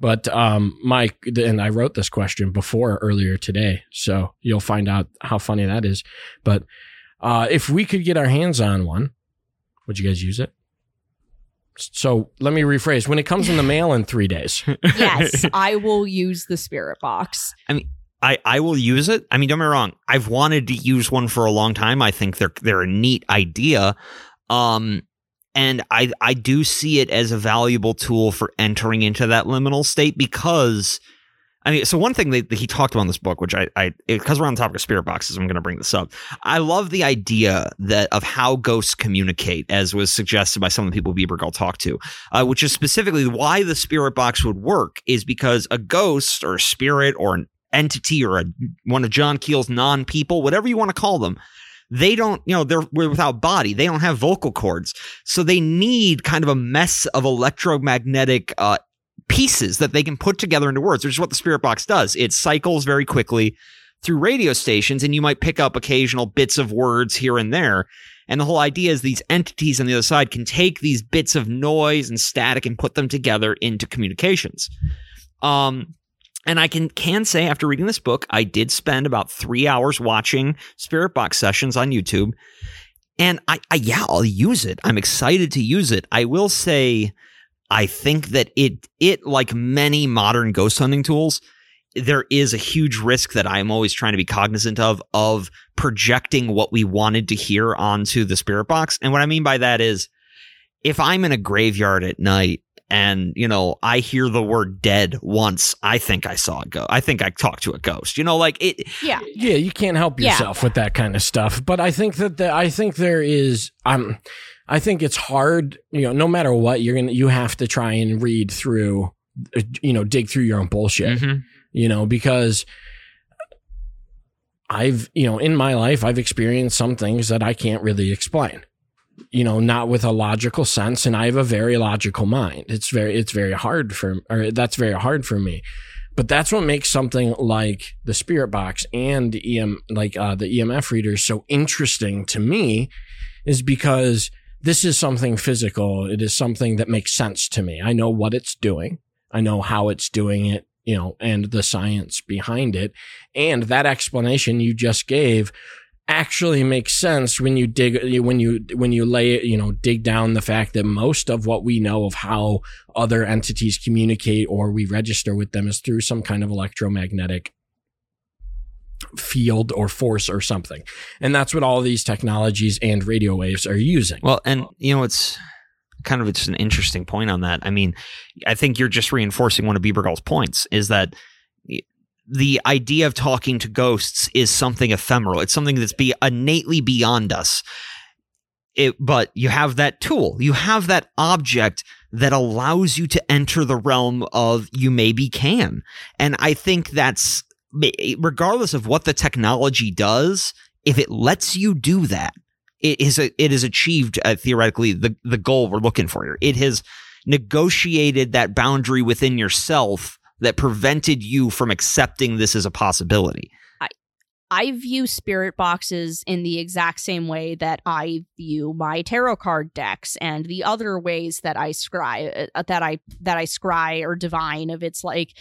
But um, Mike, and I wrote this question before earlier today, so you'll find out how funny that is. But uh, if we could get our hands on one, would you guys use it? So let me rephrase. When it comes in the mail in three days. yes, I will use the spirit box. I mean, I, I will use it. I mean, don't get me wrong. I've wanted to use one for a long time. I think they're they're a neat idea. Um, and I I do see it as a valuable tool for entering into that liminal state because I mean, so one thing that, he talked about in this book, which I, I because we're on the topic of spirit boxes, I'm going to bring this up. I love the idea that of how ghosts communicate, as was suggested by some of the people Bebergal talked to, uh, which is specifically why the spirit box would work is because a ghost or a spirit or an entity or a, one of John Keel's non people, whatever you want to call them, they don't, you know, they're we're without body. They don't have vocal cords. So they need kind of a mess of electromagnetic uh, pieces that they can put together into words, which is what the spirit box does. It cycles very quickly through radio stations, and you might pick up occasional bits of words here and there. And the whole idea is these entities on the other side can take these bits of noise and static and put them together into communications. Um, and I can can say after reading this book, I did spend about three hours watching Spirit Box sessions on YouTube, and I, I yeah, I'll use it. I'm excited to use it. I will say, I think that it it like many modern ghost hunting tools, there is a huge risk that I'm always trying to be cognizant of of projecting what we wanted to hear onto the Spirit Box. And what I mean by that is, if I'm in a graveyard at night and you know i hear the word dead once i think i saw a ghost i think i talked to a ghost you know like it Yeah. Yeah, you can't help Yeah. yourself with that kind of stuff. But I think that the, I think there is um I think it's hard, you know, no matter what, you're going to you have to try and read through you know, dig through your own bullshit, Mhm. you know, because I've, you know, in my life I've experienced some things that I can't really explain. You know, not with a logical sense and I have a very logical mind. It's very it's very hard for or that's very hard for me. But that's what makes something like the spirit box and EM like uh, the EMF readers so interesting to me is because this is something physical. It is something that makes sense to me. I know what it's doing. I know how it's doing it, you know, and the science behind it. And that explanation you just gave actually makes sense when you dig when you when you lay it, you know, dig down the fact that most of what we know of how other entities communicate or we register with them is through some kind of electromagnetic field or force or something. And that's what all these technologies and radio waves are using. Well, and you know, it's kind of it's an interesting point on that. I mean, I think you're just reinforcing one of Bebergal's points is that the idea of talking to ghosts is something ephemeral. It's something that's be innately beyond us. It, but you have that tool, you have that object that allows you to enter the realm of you maybe can. And I think that's regardless of what the technology does, if it lets you do that, it is a, it has achieved uh, theoretically the the goal we're looking for here. It has negotiated that boundary within yourself that prevented you from accepting this as a possibility. I I view spirit boxes in the exact same way that I view my tarot card decks and the other ways that I scry uh, that I that I scry or divine of it's like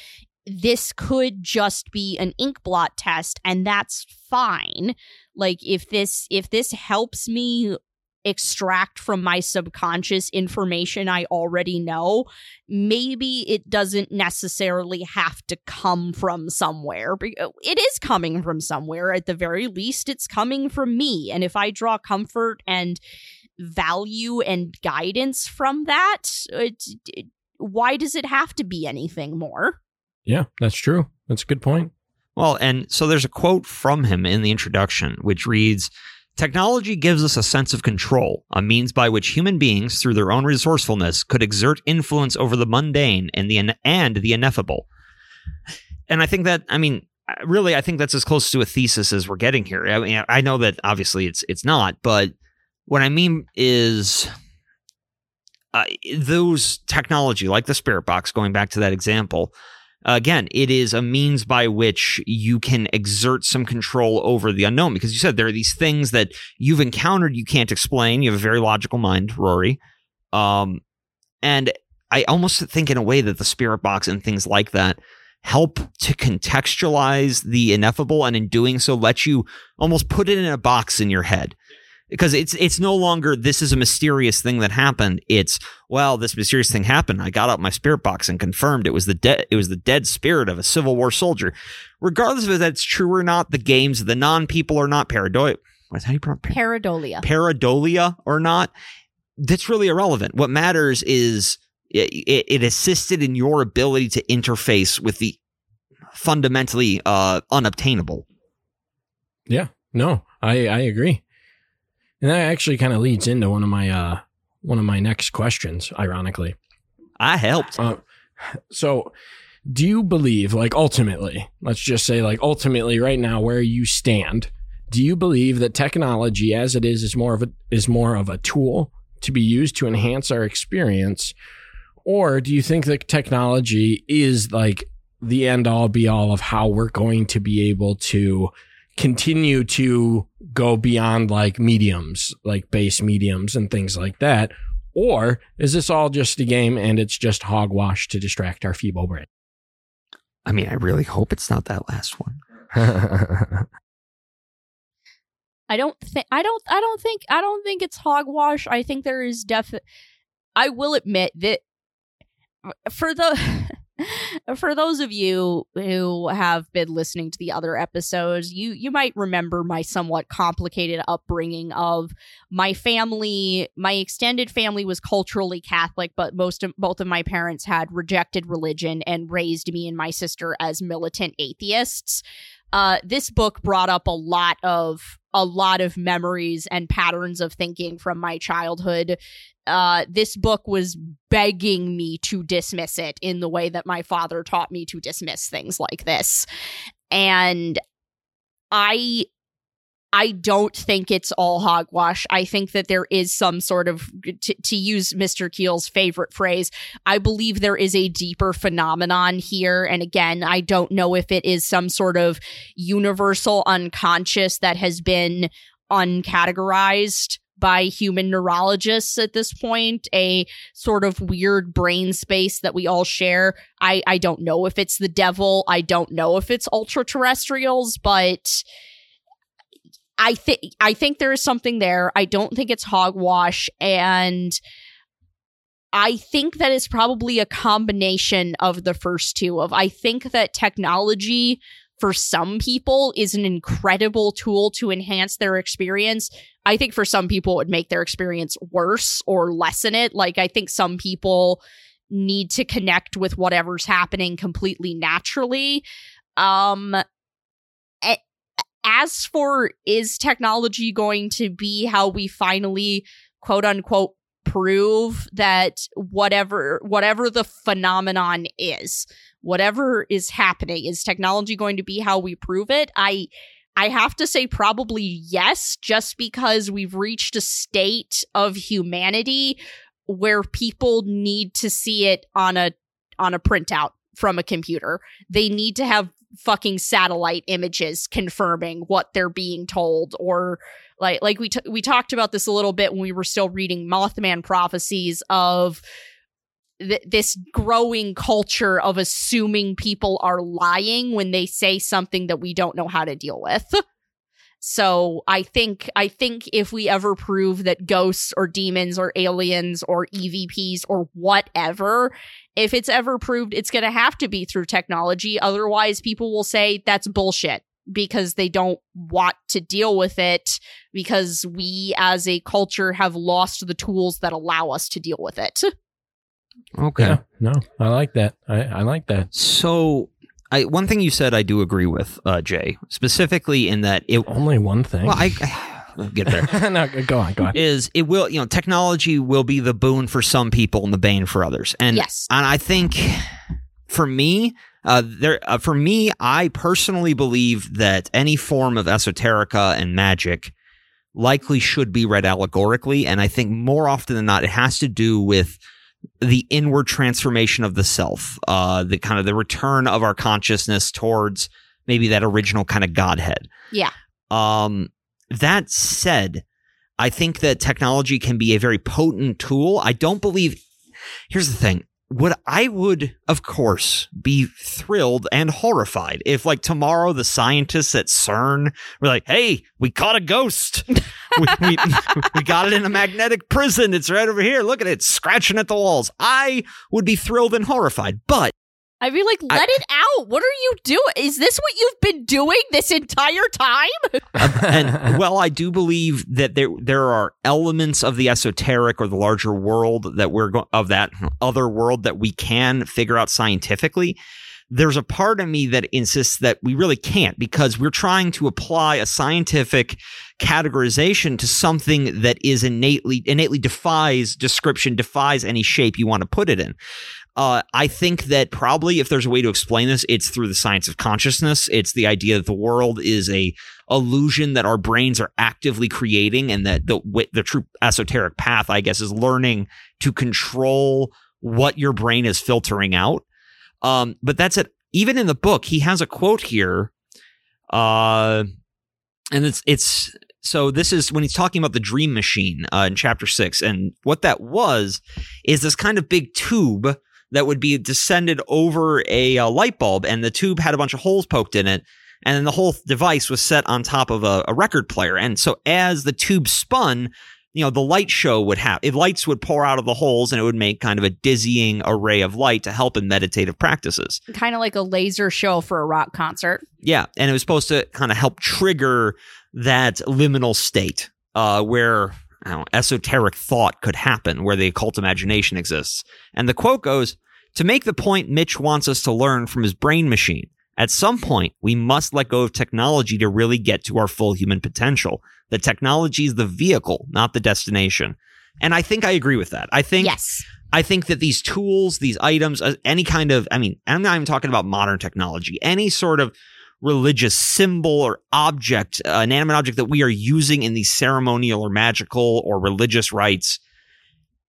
this could just be an ink blot test and that's fine like if this if this helps me extract from my subconscious information I already know maybe it doesn't necessarily have to come from somewhere. Uh, It is coming from somewhere. At the very least, it's coming from me. And if I draw comfort and value and guidance from that, it, it, why does it have to be anything more? Yeah, that's true. That's a good point. Well, and so there's a quote from him in the introduction, which reads Technology gives us a sense of control, a means by which human beings, through their own resourcefulness, could exert influence over the mundane and the, and the ineffable. And I think that, I mean, really, I think that's as close to a thesis as we're getting here. I mean, I know that obviously it's it's not, but what I mean is uh, those technology, like the spirit box, going back to that example, again, it is a means by which you can exert some control over the unknown. Because you said there are these things that you've encountered you can't explain. You have a very logical mind, Rory. Um, and I almost think in a way that the spirit box and things like that help to contextualize the ineffable and in doing so let you almost put it in a box in your head because it's it's no longer this is a mysterious thing that happened. It's well this mysterious thing happened. I got out my spirit box and confirmed it was the dead it was the dead spirit of a civil war soldier. Regardless of if that's true or not the games the non people are not paradoid what's how you pronounce Pareidolia. pareidolia or not that's really irrelevant. What matters is it, it, it assisted in your ability to interface with the fundamentally uh unobtainable. Yeah, no, I I agree, and that actually kind of leads into one of my uh one of my next questions. Ironically, i helped uh, so do you believe like ultimately, let's just say like ultimately right now where you stand, Do you believe that technology as it is is more of a is more of a tool to be used to enhance our experience or do you think that technology is like the end all be all of how we're going to be able to continue to go beyond like mediums, like base mediums and things like that? Or is this all just a game and it's just hogwash to distract our feeble brain? I mean, I really hope it's not that last one. I don't think I don't I don't think I don't think it's hogwash. I think there is definite I will admit that uh, for the for those of you who have been listening to the other episodes, you you might remember my somewhat complicated upbringing of my family. My extended family was culturally Catholic, but most of both of my parents had rejected religion and raised me and my sister as militant atheists. Uh, this book brought up a lot of a lot of memories and patterns of thinking from my childhood. Uh, this book was begging me to dismiss it in the way that my father taught me to dismiss things like this. And I I don't think it's all hogwash. I think that there is some sort of, to, to, use Mr. Keel's favorite phrase, I believe there is a deeper phenomenon here. And again, I don't know if it is some sort of universal unconscious that has been uncategorized by human neurologists at this point, a sort of weird brain space that we all share. I, I don't know if it's the devil. I don't know if it's ultra terrestrials, but I think I think there is something there. I don't think it's hogwash and I think that is probably a combination of the first two of I think that technology for some people is an incredible tool to enhance their experience. I think for some people it would make their experience worse or lessen it. Like I think some people need to connect with whatever's happening completely naturally. Um as for is technology going to be how we finally quote unquote prove that whatever whatever the phenomenon is whatever is happening is technology going to be how we prove it? I i have to say probably yes just because we've reached a state of humanity where people need to see it on a on a printout from a computer they need to have fucking satellite images confirming what they're being told or like like we t- we talked about this a little bit when we were still reading Mothman prophecies of th- this growing culture of assuming people are lying when they say something that we don't know how to deal with. So I think I think if we ever prove that ghosts or demons or aliens or EVPs or whatever, if it's ever proved, it's going to have to be through technology. Otherwise, people will say that's bullshit because they don't want to deal with it because we as a culture have lost the tools that allow us to deal with it. Okay. Yeah, no, I like that. I, I like that. So I, one thing you said I do agree with, uh, Jay, specifically in that it. Only one thing. Well, I, I get there. no, go on, go on. Is it will you know technology will be the boon for some people and the bane for others, and Yes. and I think for me, uh, there uh, for me, I personally believe that any form of esoterica and magic likely should be read allegorically, and I think more often than not, it has to do with the inward transformation of the self, uh, the kind of the return of our consciousness towards maybe that original kind of godhead. Yeah. Um, that said, I think that technology can be a very potent tool. I don't believe. Here's the thing. Would I would, of course, be thrilled and horrified if, like, tomorrow the scientists at CERN were like, "Hey, we caught a ghost. we, we, we got it in a magnetic prison. It's right over here. Look at it, scratching at the walls." I would be thrilled and horrified, but I'd be like, let it out. What are you doing? Is this what you've been doing this entire time? Um, and well, I do believe that there there are elements of the esoteric or the larger world that we're go- of that other world that we can figure out scientifically. There's a part of me that insists that we really can't because we're trying to apply a scientific categorization to something that is innately innately defies description, defies any shape you want to put it in. Uh, I think that probably if there's a way to explain this, it's through the science of consciousness. It's the idea that the world is a illusion that our brains are actively creating, and that the the true esoteric path, I guess, is learning to control what your brain is filtering out. Um, but that's it. Even in the book, he has a quote here, uh, and it's it's so this is when he's talking about the dream machine uh, in chapter six, and what that was is this kind of big tube that would be descended over a, uh, light bulb, and the tube had a bunch of holes poked in it, and then the whole device was set on top of a, a record player, and so as the tube spun, you know, the light show would have, lights would pour out of the holes and it would make kind of a dizzying array of light to help in meditative practices. Kind of like a laser show for a rock concert. Yeah. And it was supposed to kind of help trigger that liminal state uh, where know, esoteric thought could happen, where the occult imagination exists. And the quote goes To make the point Mitch wants us to learn from his brain machine, at some point, we must let go of technology to really get to our full human potential. The technology is the vehicle, not the destination. And I think I agree with that. I think Yes. I think that these tools, these items, uh, any kind of, I mean, I'm not even talking about modern technology, any sort of religious symbol or object, uh, inanimate object that we are using in these ceremonial or magical or religious rites,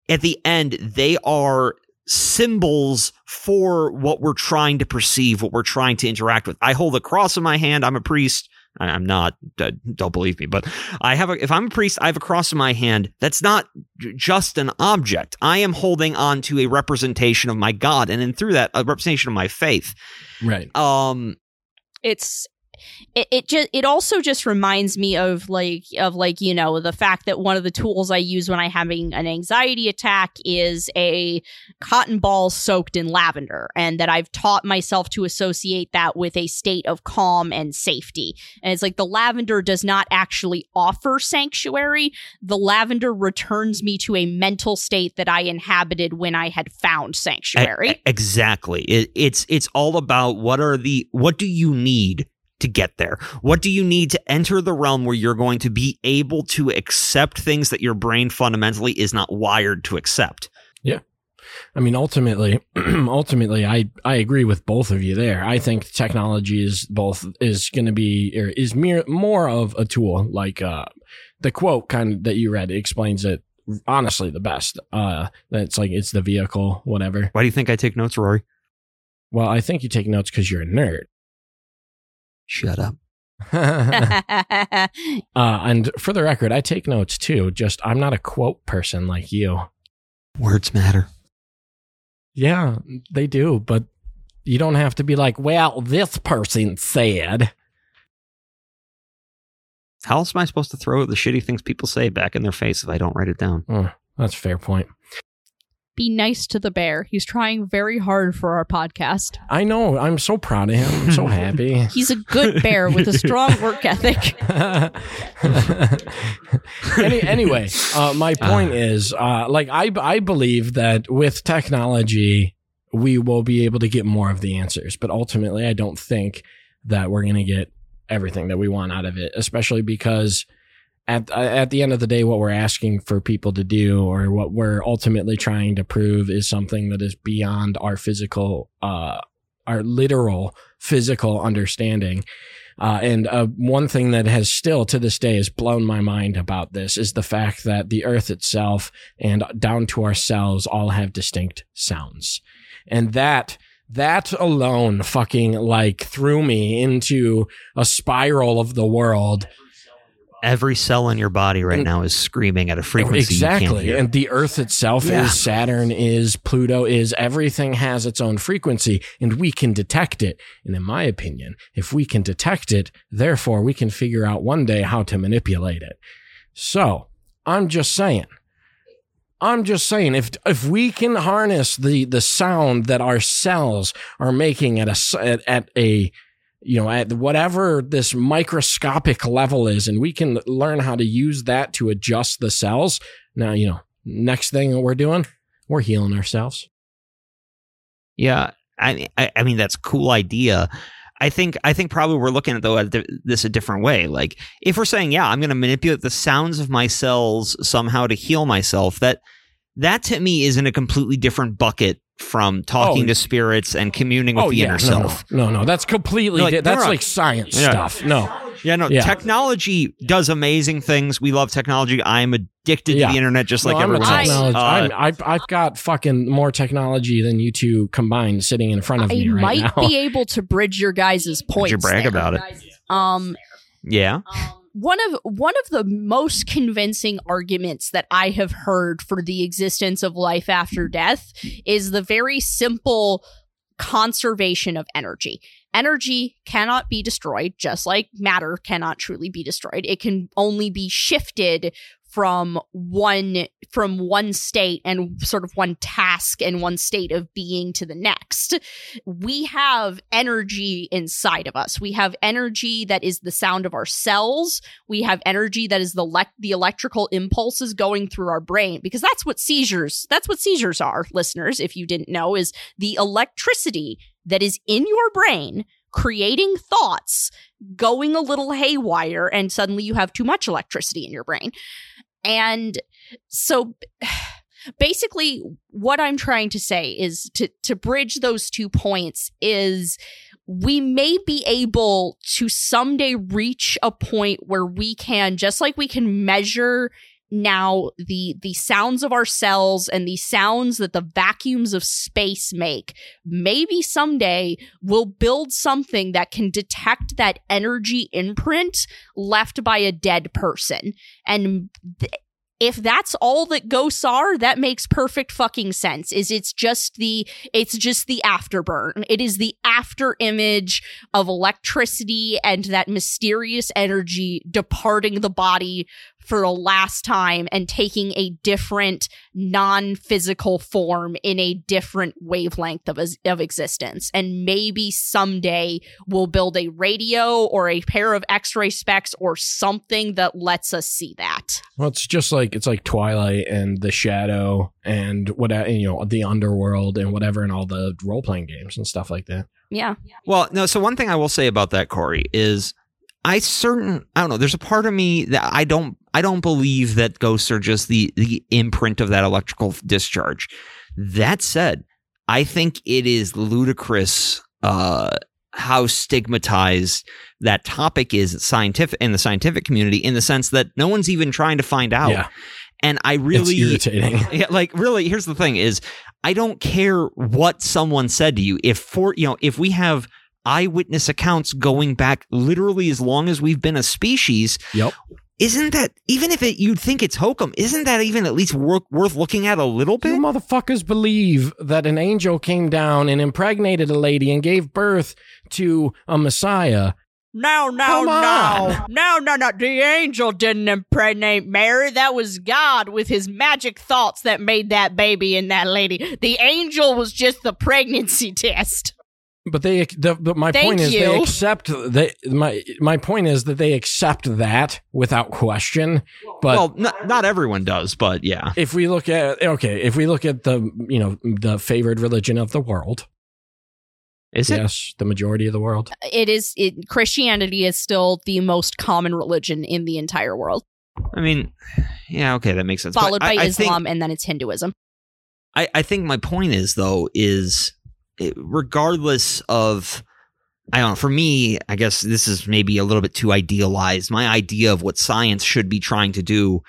at the end, they are symbols for what we're trying to perceive, what we're trying to interact with. I hold a cross in my hand. I'm a priest. I'm not. Don't believe me, but I have a. If I'm a priest, I have a cross in my hand. That's not just an object. I am holding on to a representation of my God, and then through that, a representation of my faith. Right. Um, it's it, it just it also just reminds me of like of like you know the fact that one of the tools I use when I'm having an anxiety attack is a cotton ball soaked in lavender and that I've taught myself to associate that with a state of calm and safety. And it's like the lavender does not actually offer sanctuary. The lavender returns me to a mental state that I inhabited when I had found sanctuary. E- exactly. It, it's it's all about what are the what do you need to get there? What do you need to enter the realm where you're going to be able to accept things that your brain fundamentally is not wired to accept? Yeah. I mean, ultimately, ultimately, I I agree with both of you there. I think technology is both is going to be or is mere, more of a tool. Like uh, the quote kind of that you read explains it honestly the best. Uh, that's like it's the vehicle, whatever. Why do you think I take notes, Rory? Well, I think you take notes because you're a nerd. Shut up. uh, and for the record, I take notes too. Just I'm not a quote person like you. Words matter. Yeah, they do, but you don't have to be like, well, this person said. How else am I supposed to throw the shitty things people say back in their face if I don't write it down? Oh, that's a fair point. Be nice to the bear. He's trying very hard for our podcast. I know. I'm so proud of him. I'm so happy. He's a good bear with a strong work ethic. Any, anyway, uh, my point is, uh, like, I I believe that with technology, we will be able to get more of the answers. But ultimately, I don't think that we're going to get everything that we want out of it, especially because at at the end of the day, what we're asking for people to do, or what we're ultimately trying to prove, is something that is beyond our physical, uh, our literal physical understanding. Uh, and uh, one thing that has still to this day has blown my mind about this is the fact that the earth itself and down to ourselves all have distinct sounds. And that, that alone fucking like threw me into a spiral of the world. Every cell in your body right now is screaming at a frequency you can't exactly. And the earth itself Yeah. is Saturn is Pluto is everything has its own frequency and we can detect it. And in my opinion, if we can detect it, therefore we can figure out one day how to manipulate it. So I'm just saying, I'm just saying, if if we can harness the the sound that our cells are making at a at, at a you know at whatever this microscopic level is, and we can learn how to use that to adjust the cells. Now you know, next thing that we're doing, we're healing ourselves. Yeah, I, I I mean that's cool idea. I think I think probably we're looking at though at this a different way. Like if we're saying, yeah, I'm going to manipulate the sounds of my cells somehow to heal myself. That that to me is in a completely different bucket from talking Oh. to spirits and communing with oh the yeah, inner no, self. no, no, no, that's completely. Like, di- that's "Nora." like science Yeah. stuff. No, Yeah, no, Yeah. technology does amazing things. We love technology. I'm addicted Yeah. to the internet just like I'm everyone else. Uh, I'm, I've I've got fucking more technology than you two combined sitting in front of I me right might now. be able to bridge your guys' points. you brag there. about it? Um, yeah. One of one of the most convincing arguments that I have heard for the existence of life after death is the very simple conservation of energy. Energy cannot be destroyed, just like matter cannot truly be destroyed. It can only be shifted from one from one state and sort of one task and one state of being to the next. We have energy inside of us. We have energy that is the sound of our cells. We have energy that is the le- the electrical impulses going through our brain because that's what seizures that's what seizures are listeners if you didn't know is the electricity that is in your brain creating thoughts going a little haywire and suddenly you have too much electricity in your brain and so basically what i'm trying to say is to to bridge those two points is we may be able to someday reach a point where we can just like we can measure now the the sounds of our cells and the sounds that the vacuums of space make maybe someday we'll build something that can detect that energy imprint left by a dead person and th- if that's all that ghosts are, that makes perfect fucking sense. Is it's just the it's just the afterburn. It is the after image of electricity and that mysterious energy departing the body for the last time and taking a different non-physical form in a different wavelength of of existence. And maybe someday we'll build a radio or a pair of x-ray specs or something that lets us see that. Well, it's just like it's like Twilight and The Shadow and what you know the Underworld and whatever and all the role playing games and stuff like that. Yeah. Well, no. So one thing I will say about that, Corey, is I certain I don't know. There's a part of me that I don't I don't believe that ghosts are just the the imprint of that electrical discharge. That said, I think it is ludicrous uh, how stigmatized that topic is scientific in the scientific community in the sense that no one's even trying to find out. Yeah, And I it's really irritating. yeah, like really, here's the thing: is I don't care what someone said to you. If for you know, if we have eyewitness accounts going back literally as long as we've been a species, Yep. Isn't that even if it you'd think it's hokum? Isn't that even at least worth worth looking at a little bit? You bit? motherfuckers believe that an angel came down and impregnated a lady and gave birth to a Messiah. No, no, no. No, no, no. The angel didn't impregnate Mary. That was God with his magic thoughts that made that baby and that lady. The angel was just the pregnancy test. But they, the, the, my Thank point is, they accept. They, my my point is that they accept that without question. But well, not, not everyone does, but yeah. if we look at okay, if we look at the you know the favored religion of the world, Is it? yes, the majority of the world. Uh, it is it, Christianity is still the most common religion in the entire world, I mean, yeah, okay, that makes sense. But followed by I- I think- Islam and then it's Hinduism. I, I think my point is though is it- regardless of I don't know for me I guess this is maybe a little bit too idealized. My idea of what science should be trying to do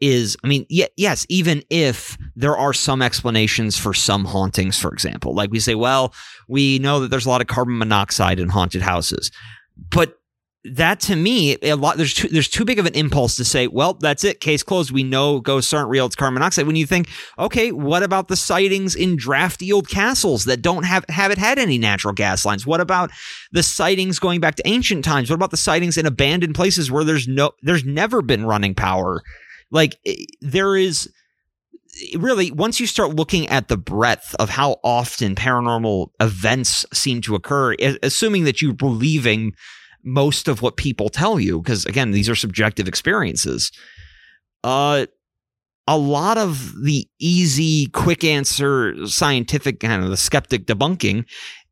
is I mean yeah, yes even if there are some explanations for some hauntings for example. Like we say well we know that there's a lot of carbon monoxide in haunted houses. But that to me a lot there's too there's too big of an impulse to say well that's it case closed we know ghosts aren't real it's carbon monoxide. When you think okay what about the sightings in drafty old castles that don't have haven't had any natural gas lines? What about the sightings going back to ancient times? What about the sightings in abandoned places where there's no there's never been running power? Like eh, there is really once you start looking at the breadth of how often paranormal events seem to occur assuming that you're believing most of what people tell you because again these are subjective experiences. Uh a lot of the easy quick answer scientific kind of the skeptic debunking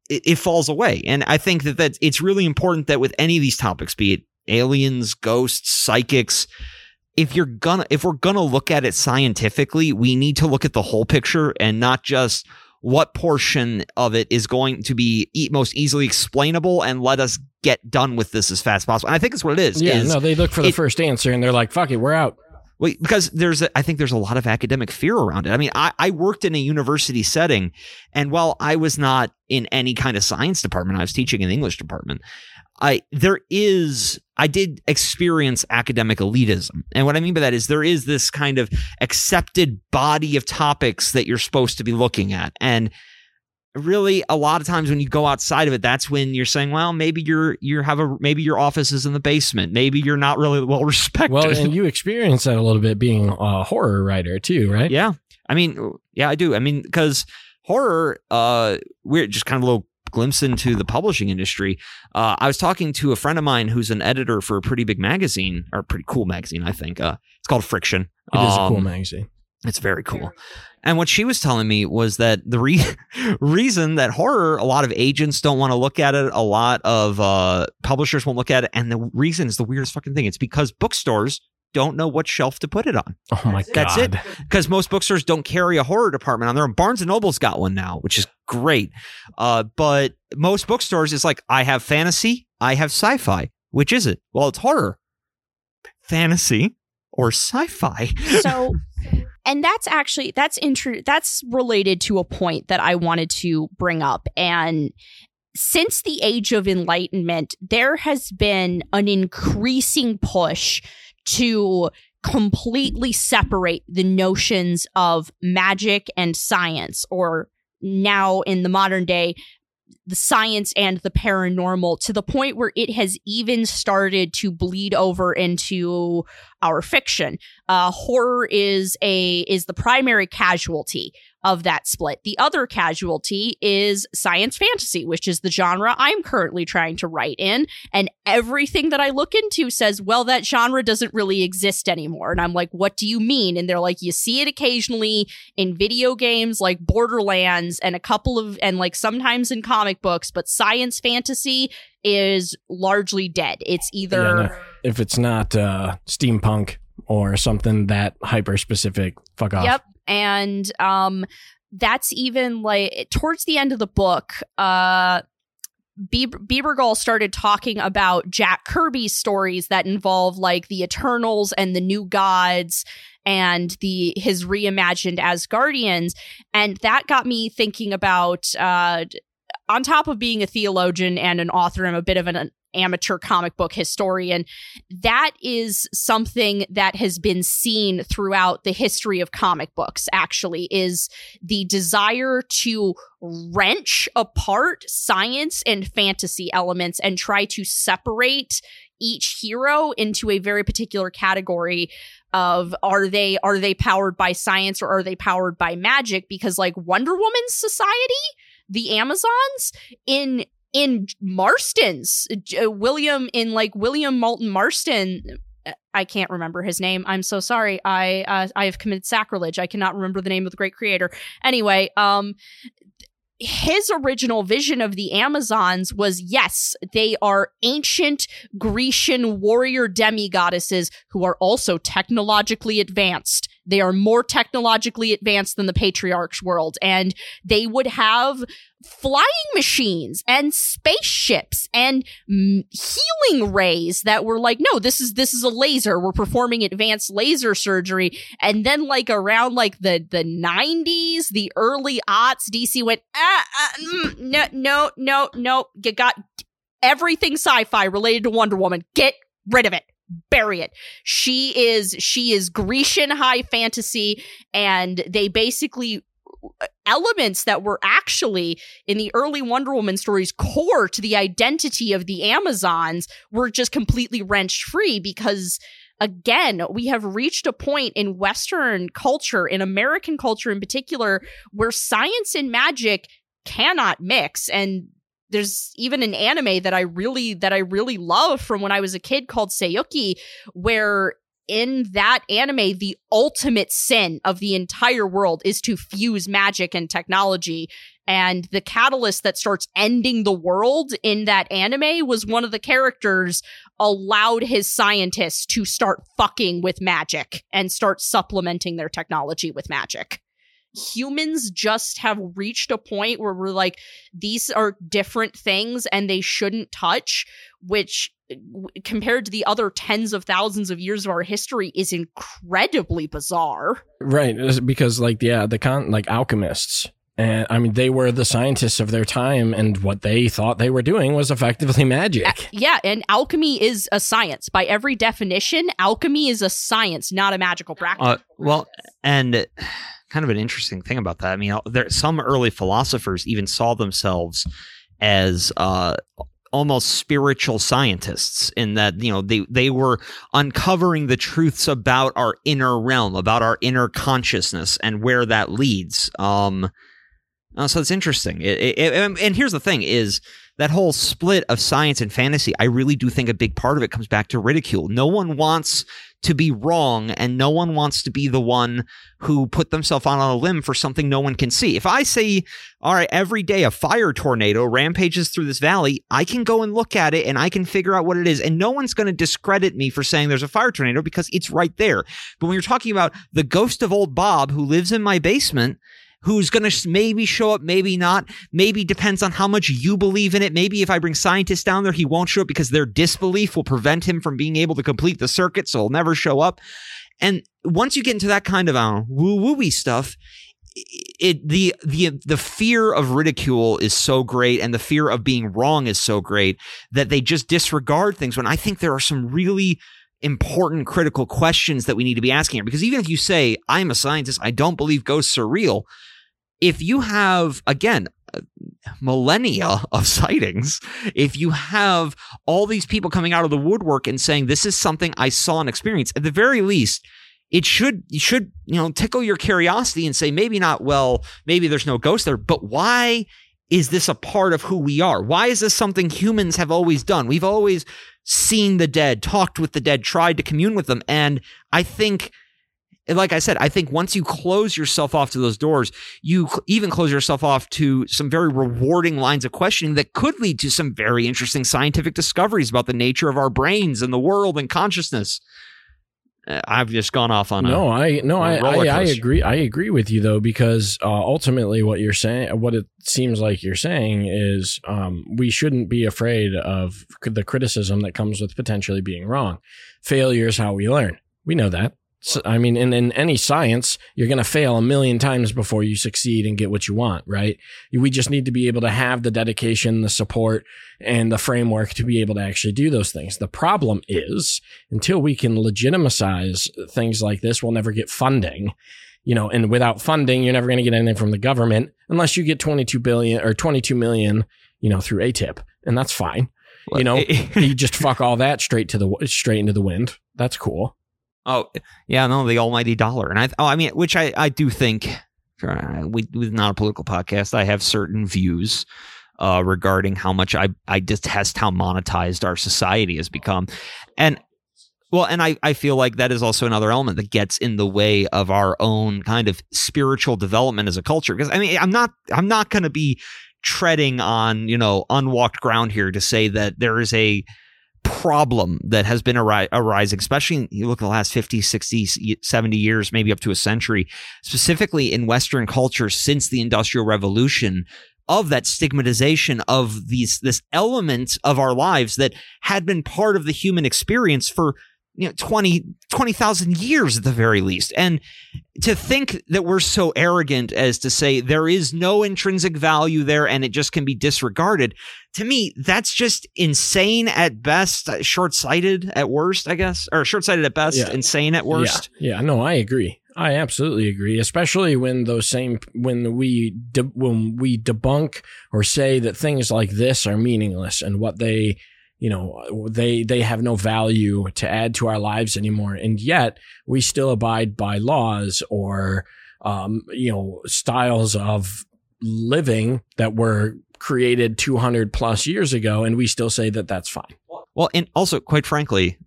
it, it falls away. And i think that that's it's really important that with any of these topics be it aliens ghosts psychics if you're gonna if we're gonna look at it scientifically we need to look at the whole picture and not just what portion of it is going to be e- most easily explainable and let us get done with this as fast as possible. And I think that's what it is. Yeah, is- no, they look for the it- first answer and they're like, "Fuck it, we're out." Well, because there's, a, I think there's a lot of academic fear around it. I mean, I, I worked in a university setting, and while I was not in any kind of science department, I was teaching in the English department. I there is, I did experience academic elitism, and what I mean by that is there is this kind of accepted body of topics that you're supposed to be looking at, and really a lot of times when you go outside of it that's when you're saying well maybe you're you have a maybe your office is in the basement maybe you're not really well respected Well, and you experience that a little bit being a horror writer too, right? Yeah. I mean, yeah, I do. I mean, because horror, uh, we're just kind of a little glimpse into the publishing industry. Uh, I was talking to a friend of mine who's an editor for a pretty big magazine, or a pretty cool magazine, I think. Uh, it's called Friction. It is a cool Um, magazine. It's very cool. And what she was telling me was that the re- reason that horror, a lot of agents don't want to look at it, a lot of uh, publishers won't look at it, and the reason is the weirdest fucking thing. It's because bookstores don't know what shelf to put it on Oh my god. That's it. because most bookstores don't carry a horror department on their own. Barnes and Noble's got one now, which is great. Uh, but most bookstores is like, I have fantasy, I have sci-fi. Which is it? Well, it's horror, fantasy, or sci-fi. so and that's actually that's intro that's related to a point that i wanted to bring up and since the age of enlightenment there has been an increasing push to completely separate the notions of magic and science or now in the modern day the science and the paranormal to the point where it has even started to bleed over into our fiction. Uh, horror is a is the primary casualty of that split. The other casualty is science fantasy, which is the genre I'm currently trying to write in. And everything that I look into says, well, that genre doesn't really exist anymore. And I'm like, what do you mean? And they're like, you see it occasionally in video games like Borderlands and a couple of, and like sometimes in comic books, but science fantasy is largely dead. It's either. Yeah, no. If it's not uh, steampunk or something that hyper specific, fuck off. Yep. And um that's even like towards the end of the book, uh Bieber, Bebergal started talking about Jack Kirby's stories that involve like the Eternals and the New Gods and the his reimagined Asgardians, and that got me thinking about. Uh, on top of being a theologian and an author, I'm a bit of an amateur comic book historian. That is something that has been seen throughout the history of comic books, actually, is the desire to wrench apart science and fantasy elements and try to separate each hero into a very particular category of are they are they powered by science or are they powered by magic because like Wonder Woman's society the Amazons in in Marston's uh, William in like William Moulton Marston I can't remember his name. I'm so sorry. I uh, I have committed sacrilege. I cannot remember the name of the great creator. Anyway, um his original vision of the Amazons was yes, they are ancient Grecian warrior demigoddesses who are also technologically advanced. They are more technologically advanced than the patriarch's world, and they would have flying machines and spaceships and healing rays that were like no this is this is a laser. We're performing advanced laser surgery. And then like around like the the 90s the early aughts dc went ah mm, no no no no you got everything sci-fi related to wonder woman. Get rid of it. Bury it. She is she is grecian high fantasy and they basically elements that were actually in the early Wonder Woman stories core to the identity of the Amazons were just completely wrenched free because again we have reached a point in western culture in American culture in particular where science and magic cannot mix. And there's even an anime that I really that I really love from when I was a kid called Saiyuki where in that anime, the ultimate sin of the entire world is to fuse magic and technology. And the catalyst that starts ending the world in that anime was one of the characters allowed his scientists to start fucking with magic and start supplementing their technology with magic. humans just have reached a point where we're like these are different things and they shouldn't touch which compared to the other tens of thousands of years of our history is incredibly bizarre Right, because like yeah, the con like alchemists, and I mean they were the scientists of their time, and what they thought they were doing was effectively magic. Yeah and alchemy is a science by every definition alchemy is a science not a magical practice Uh, well, and kind of an interesting thing about that. I mean, there some early philosophers even saw themselves as uh, almost spiritual scientists in that you know they they were uncovering the truths about our inner realm, about our inner consciousness, and where that leads. Um, uh, so it's interesting. It, it, it- and here's the thing: is that whole split of science and fantasy. I really do think a big part of it comes back to ridicule. No one wants to be wrong, and no one wants to be the one who put themselves on a limb for something no one can see. If I say, all right, every day a fire tornado rampages through this valley, I can go and look at it and I can figure out what it is. And no one's going to discredit me for saying there's a fire tornado because it's right there. But when you're talking about the ghost of old Bob who lives in my basement, who's going to maybe show up, maybe not. Maybe depends on how much you believe in it. Maybe if I bring scientists down there, he won't show up because their disbelief will prevent him from being able to complete the circuit, so he'll never show up. And once you get into that kind of uh, woo wooey stuff, it the the the fear of ridicule is so great and the fear of being wrong is so great that they just disregard things when I think there are some really important critical questions that we need to be asking here. Because even if you say I'm a scientist I don't believe ghosts are real if you have again millennia of sightings if you have all these people coming out of the woodwork and saying this is something I saw and experienced at the very least it should you should you know tickle your curiosity and say maybe not well maybe there's no ghost there but why is this a part of who we are? Why is this something humans have always done? We've always seen the dead talked with the dead tried to commune with them and i think like I said, I think once you close yourself off to those doors, you even close yourself off to some very rewarding lines of questioning that could lead to some very interesting scientific discoveries about the nature of our brains and the world and consciousness. Uh, I've just gone off on a no, I no, I, I, I agree. I agree with you though because uh, ultimately, what you're saying, what it seems like you're saying is, um, we shouldn't be afraid of the criticism that comes with potentially being wrong. Failure is how we learn. We know that. So, I mean, in, in any science, you're going to fail a million times before you succeed and get what you want, right? We just need to be able to have the dedication, the support, and the framework to be able to actually do those things. The problem is until we can legitimize things like this, we'll never get funding. You know, and without funding, you're never going to get anything from the government unless you get 22 billion or 22 million, you know, through AATIP, and that's fine. You know, you just fuck all that straight to the straight into the wind. That's cool. Oh yeah, no, the almighty dollar, and I oh I mean, which I I do think uh, we with not a political podcast, I have certain views uh, regarding how much I I detest how monetized our society has become, and well, and I I feel like that is also another element that gets in the way of our own kind of spiritual development as a culture. Because I mean, I'm not I'm not going to be treading on you know unwalked ground here to say that there is a problem that has been ari- arising, especially you look at the last 50, 60, 70 years, maybe up to a century, specifically in Western culture since the Industrial Revolution of that stigmatization of these this element of our lives that had been part of the human experience for you know 20 20,000 years at the very least. And to think that we're so arrogant as to say there is no intrinsic value there and it just can be disregarded to me that's just insane at best short-sighted at worst i guess or short-sighted at best Yeah. insane at worst Yeah, yeah, no, I agree. I absolutely agree. Especially when those same when we de- when we debunk or say that things like this are meaningless and what they you know they they have no value to add to our lives anymore, and yet we still abide by laws or um, you know styles of living that were created 200 plus years ago, and we still say that that's fine. Well, and also, quite frankly,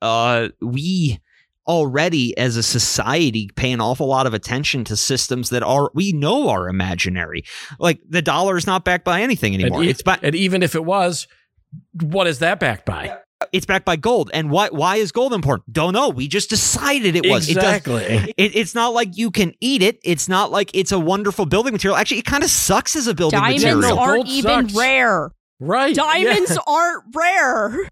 uh, we already as a society pay an awful lot of attention to systems that are we know are imaginary. Like the dollar is not backed by anything anymore. And, e- it's back. and even if it was, what is that backed by? It's backed by gold. And why why is gold important? Don't know. We just decided it was. Exactly. It, it's not like you can eat it. It's not like it's a wonderful building material. Actually, it kind of sucks as a building Diamonds material. Diamonds aren't gold even sucks. rare. right. Diamonds Yeah. aren't rare.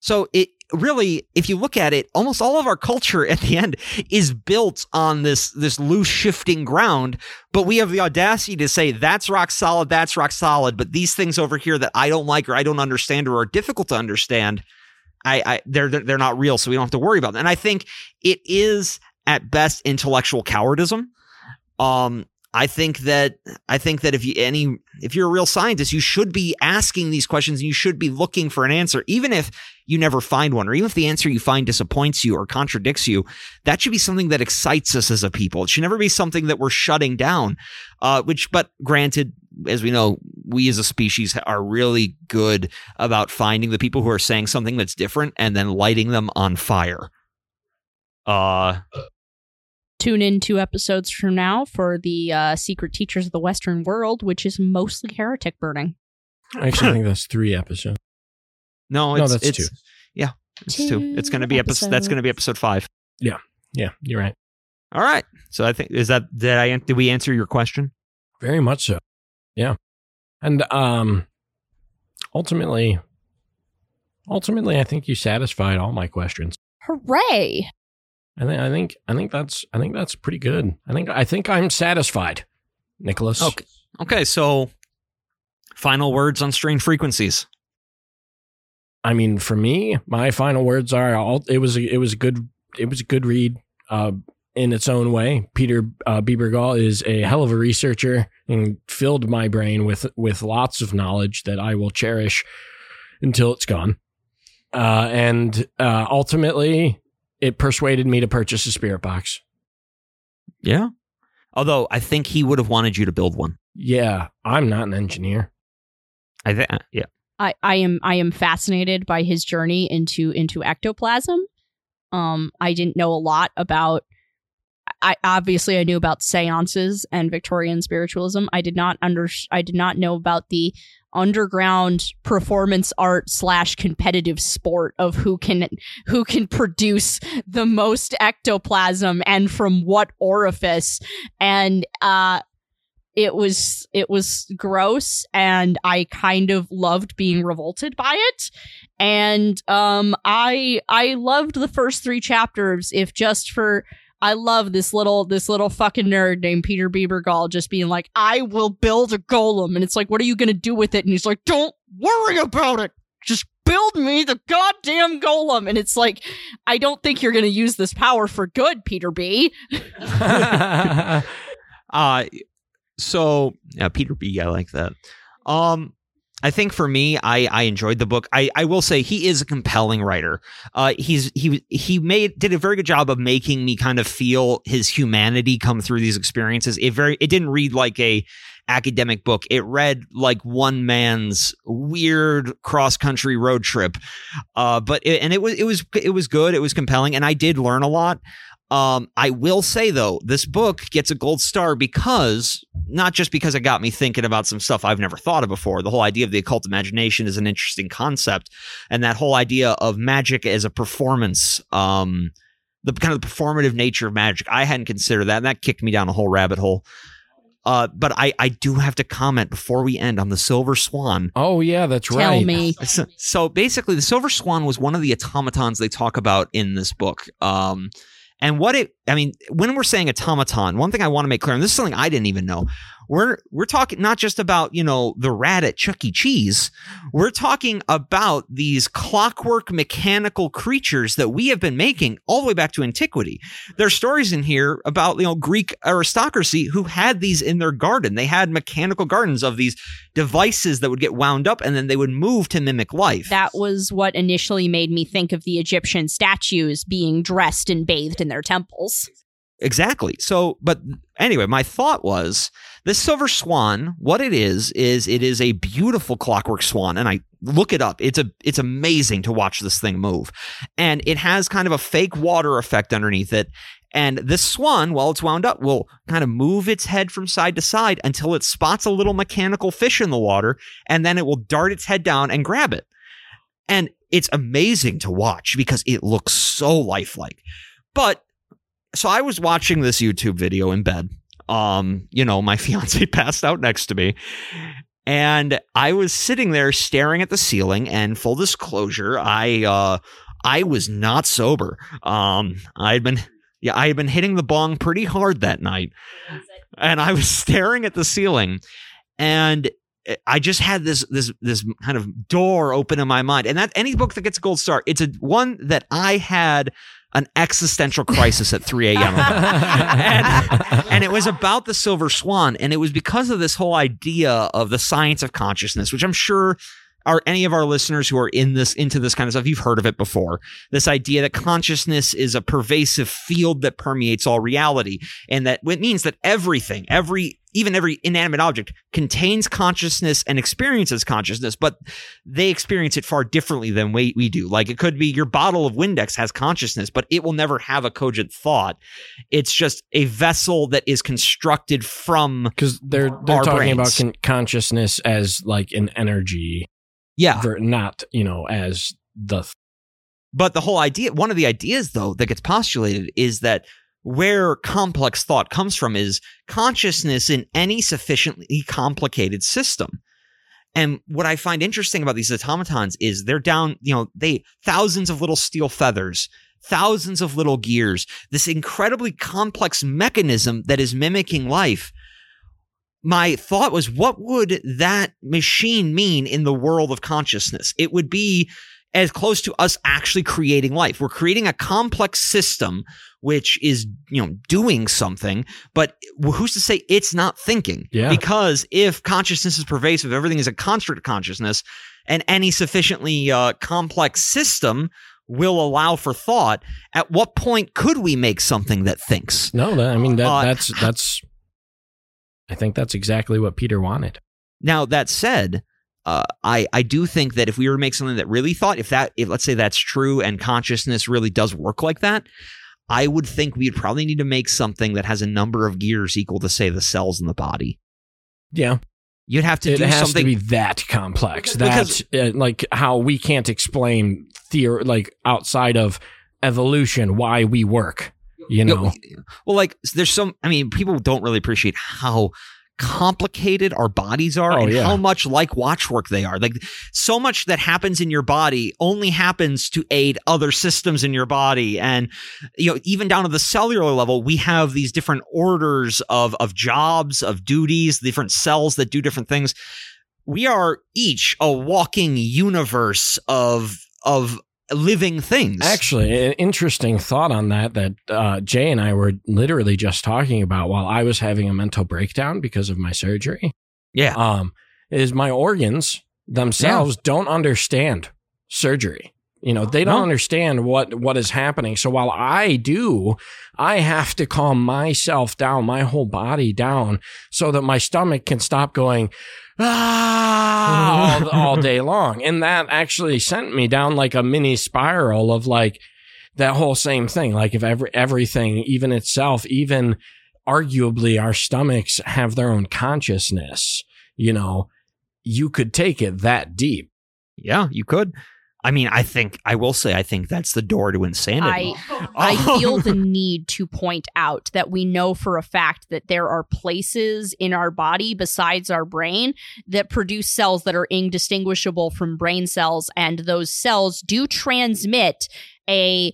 So it really, if you look at it, almost all of our culture at the end is built on this this loose shifting ground. But we have the audacity to say that's rock solid, that's rock solid. But these things over here that I don't like or I don't understand or are difficult to understand, I, I they're they're not real, so we don't have to worry about them. And I think it is at best intellectual cowardism. Um, I think that I think that if you any if you're a real scientist, you should be asking these questions and you should be looking for an answer, even if you never find one, or even if the answer you find disappoints you or contradicts you. That should be something that excites us as a people. It should never be something that we're shutting down. Uh, which, but granted, as we know, we as a species are really good about finding the people who are saying something that's different and then lighting them on fire. Uh, Tune in two episodes from now for the uh, Secret Teachers of the Western World, which is mostly heretic burning. I actually think that's three episodes. no, No, it's, that's it's, two. Yeah, it's two. It's going to be episode. That's going to be episode five. Yeah, yeah, you're right. All right. So I think is that did I did we answer your question? Very much so. Yeah. And um ultimately ultimately I think you satisfied all my questions. Hooray! I think I think I think that's I think that's pretty good. I think I think I'm satisfied. Nicholas. Okay. Okay. So final words on strange frequencies. I mean, for me, my final words are all it was a, it was a good it was a good read uh in its own way. Peter uh, Bebergal is a hell of a researcher and filled my brain with with lots of knowledge that I will cherish until it's gone. Uh, and uh, ultimately, it persuaded me to purchase a spirit box. Yeah. Although I think he would have wanted you to build one. Yeah, I'm not an engineer. I think. Yeah. I, I am I am fascinated by his journey into into ectoplasm. Um, I didn't know a lot about. I obviously I knew about seances and Victorian spiritualism. I did not under I did not know about the underground performance art slash competitive sport of who can who can produce the most ectoplasm and from what orifice. And uh it was it was gross and i kind of loved being revolted by it. And um i i loved the first three chapters if just for I love this little this little fucking nerd named Peter Bebergal just being like, I will build a golem. And it's like, what are you gonna do with it? And he's like, Don't worry about it. Just build me the goddamn golem. And it's like, I don't think you're gonna use this power for good, Peter B. Uh so yeah, Peter B. I like that. Um, I think for me, I I enjoyed the book. I I will say he is a compelling writer. Uh, he's he he made did a very good job of making me kind of feel his humanity come through these experiences. It very it didn't read like a academic book. It read like one man's weird cross country road trip. Uh, but it, and it was it was it was good. It was compelling, and I did learn a lot. Um, I will say though, this book gets a gold star because not just because it got me thinking about some stuff I've never thought of before. The whole idea of the occult imagination is an interesting concept, and that whole idea of magic as a performance, um, the kind of the performative nature of magic, I hadn't considered that, and that kicked me down a whole rabbit hole. Uh, but I, I do have to comment before we end on the Silver Swan. oh yeah, that's right. Tell right. me. So, so basically, the Silver Swan was one of the automatons they talk about in this book. Um, and what it, I mean, when we're saying automaton, one thing I want to make clear, and this is something I didn't even know, we're we're talking not just about you know the rat at Chuck E. Cheese. We're talking about these clockwork mechanical creatures that we have been making all the way back to antiquity. There's stories in here about you know Greek aristocracy who had these in their garden. They had mechanical gardens of these devices that would get wound up and then they would move to mimic life. That was what initially made me think of the Egyptian statues being dressed and bathed in their temples. Exactly. So, but anyway, my thought was this silver swan. What it is is it is a beautiful clockwork swan, and I look it up. It's a it's amazing to watch this thing move, and it has kind of a fake water effect underneath it. And this swan, while it's wound up, will kind of move its head from side to side until it spots a little mechanical fish in the water, and then it will dart its head down and grab it. And it's amazing to watch because it looks so lifelike. But so I was watching this YouTube video in bed. Um, you know, my fiance passed out next to me. And I was sitting there staring at the ceiling and full disclosure, I uh I was not sober. Um I had been yeah, I had been hitting the bong pretty hard that night. And I was staring at the ceiling and I just had this this this kind of door open in my mind. And that any book that gets a gold star, it's a one that I had an existential crisis at 3 a.m. and, and it was about the silver swan. And it was because of this whole idea of the science of consciousness, which I'm sure are any of our listeners who are in this into this kind of stuff you've heard of it before this idea that consciousness is a pervasive field that permeates all reality and that it means that everything every even every inanimate object contains consciousness and experiences consciousness, but they experience it far differently than we, we do. Like it could be your bottle of Windex has consciousness, but it will never have a cogent thought. It's just a vessel that is constructed from because they're they're talking about brains. con- consciousness as like an energy, yeah. not you know as the But the whole idea, one of the ideas though that gets postulated is that where complex thought comes from is consciousness in any sufficiently complicated system. And what I find interesting about these automatons is they're down, you know, they thousands of little steel feathers, thousands of little gears, this incredibly complex mechanism that is mimicking life. My thought was, what would that machine mean in the world of consciousness? It would be as close to us actually creating life. We're creating a complex system which is, you know, doing something, but who's to say it's not thinking? Yeah. Because if consciousness is pervasive, everything is a construct of consciousness, and any sufficiently uh, complex system will allow for thought, at what point could we make something that thinks? no. That, I mean that Uh, that's that's. I think that's exactly what Peter wanted. Now that said, uh, I I do think that if we were to make something that really thought, if that if let's say that's true and consciousness really does work like that, I would think we'd probably need to make something that has a number of gears equal to say the cells in the body. Yeah, You'd have to it do has something. to be that complex. Because- uh, like how we can't explain theory like outside of evolution why we work. You know, well, like there's some. I mean, people don't really appreciate how complicated our bodies are Oh, and yeah. how much like watchwork they are. Like so much that happens in your body only happens to aid other systems in your body. And you know, even down to the cellular level, we have these different orders of of jobs, of duties, different cells that do different things. We are each a walking universe of of living things. Actually, an interesting thought on that that uh, Jay and I were literally just talking about while I was having a mental breakdown because of my surgery. yeah. Um, is my organs themselves don't understand surgery. You know, they don't No. understand what what is happening. So while I do, I have to calm myself down, my whole body down, so that my stomach can stop going ah all, all day long. And that actually sent me down like a mini spiral of like that whole same thing. Like if every everything, even itself, even arguably our stomachs have their own consciousness, you know, you could take it that deep. Yeah, you could. I mean, I think I will say I think that's the door to insanity. I oh. I feel the need to point out that we know for a fact that there are places in our body besides our brain that produce cells that are indistinguishable from brain cells and those cells do transmit a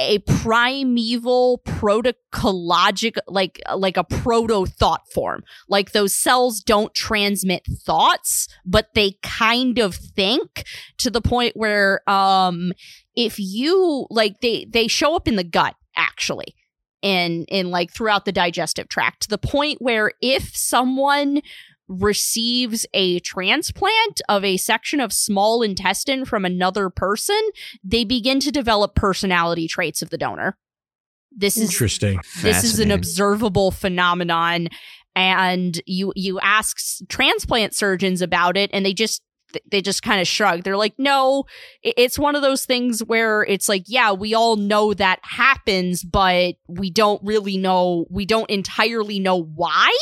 a primeval protocologic like like a proto thought form. Like those cells don't transmit thoughts but they kind of think to the point where um if you like they they show up in the gut actually in in like throughout the digestive tract to the point where if someone receives a transplant of a section of small intestine from another person they begin to develop personality traits of the donor. This is Interesting. this is an observable phenomenon and you you ask transplant surgeons about it and they just they just kind of shrug. They're like no it's one of those things where it's like yeah we all know that happens but we don't really know we don't entirely know why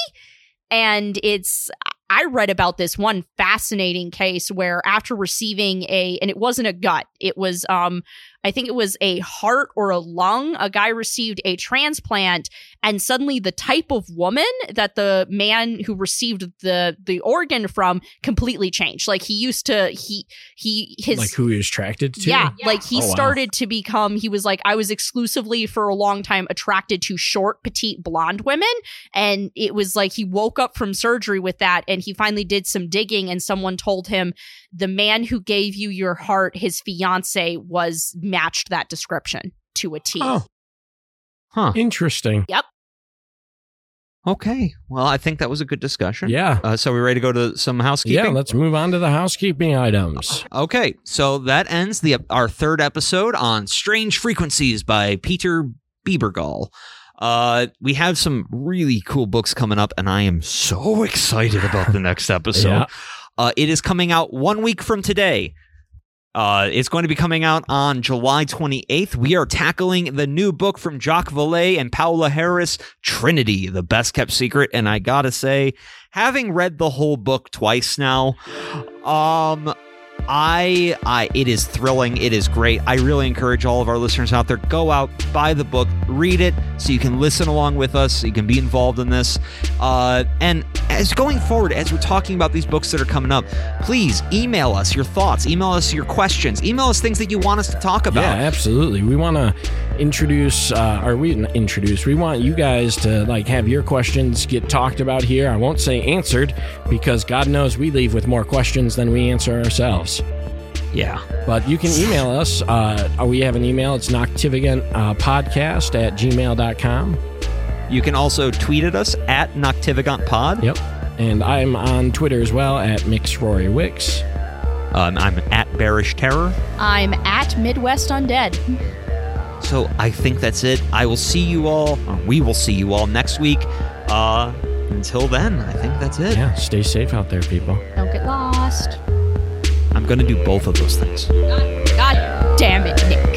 and it's I read about this one fascinating case where after receiving a and it wasn't a gut, it was um I think it was a heart or a lung. A guy received a transplant, and suddenly the type of woman that the man who received the the organ from completely changed. Like he used to he he his like who he was attracted to. yeah, like he Oh, wow. started to become, he was like, I was exclusively for a long time attracted to short, petite, blonde women. And it was like he woke up from surgery with that and he finally did some digging and someone told him the man who gave you your heart, his fiance, was matched that description to a T. Oh, Huh. interesting. Yep. Okay. Well, I think that was a good discussion. Yeah. Uh, so we ready to go to some housekeeping? Yeah, let's move on to the housekeeping items. Okay, so that ends the our third episode on Strange Frequencies by Peter Bebergal. Uh, we have some really cool books coming up, and I am so excited about the next episode. Yeah. Uh, it is coming out one week from today. Uh, it's going to be coming out on July 28th. We are tackling the new book from Jacques Vallée and Paola Harris, Trinity, the best kept secret. And I gotta say, having read the whole book twice now, um, I, I, it is thrilling. It is great. I really encourage all of our listeners out there go out, buy the book, read it, so you can listen along with us, so you can be involved in this. Uh, and as going forward, as we're talking about these books that are coming up, please email us your thoughts, email us your questions, email us things that you want us to talk about. Yeah, absolutely. We want to introduce, uh, or we introduce. We want you guys to like have your questions get talked about here. I won't say answered because God knows we leave with more questions than we answer ourselves. Yeah. But you can email us. Uh, we have an email. It's Noctivagant uh, podcast at gmail.com. You can also tweet at us at NoctivagantPod. Yep. And I'm on Twitter as well at MixRoryWix. Um, I'm at Bearish Terror. I'm at Midwest Undead. So I think that's it. I will see you all. Or we will see you all next week. Uh, until then, I think that's it. Yeah, stay safe out there, people. Don't get lost. I'm gonna do both of those things. God damn it, Nick.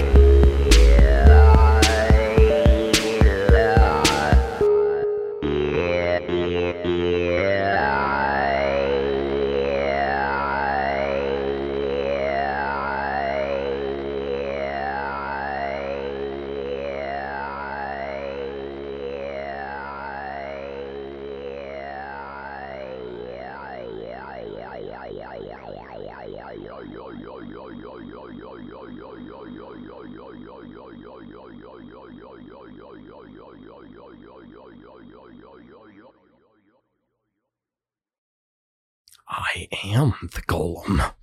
I am the golem.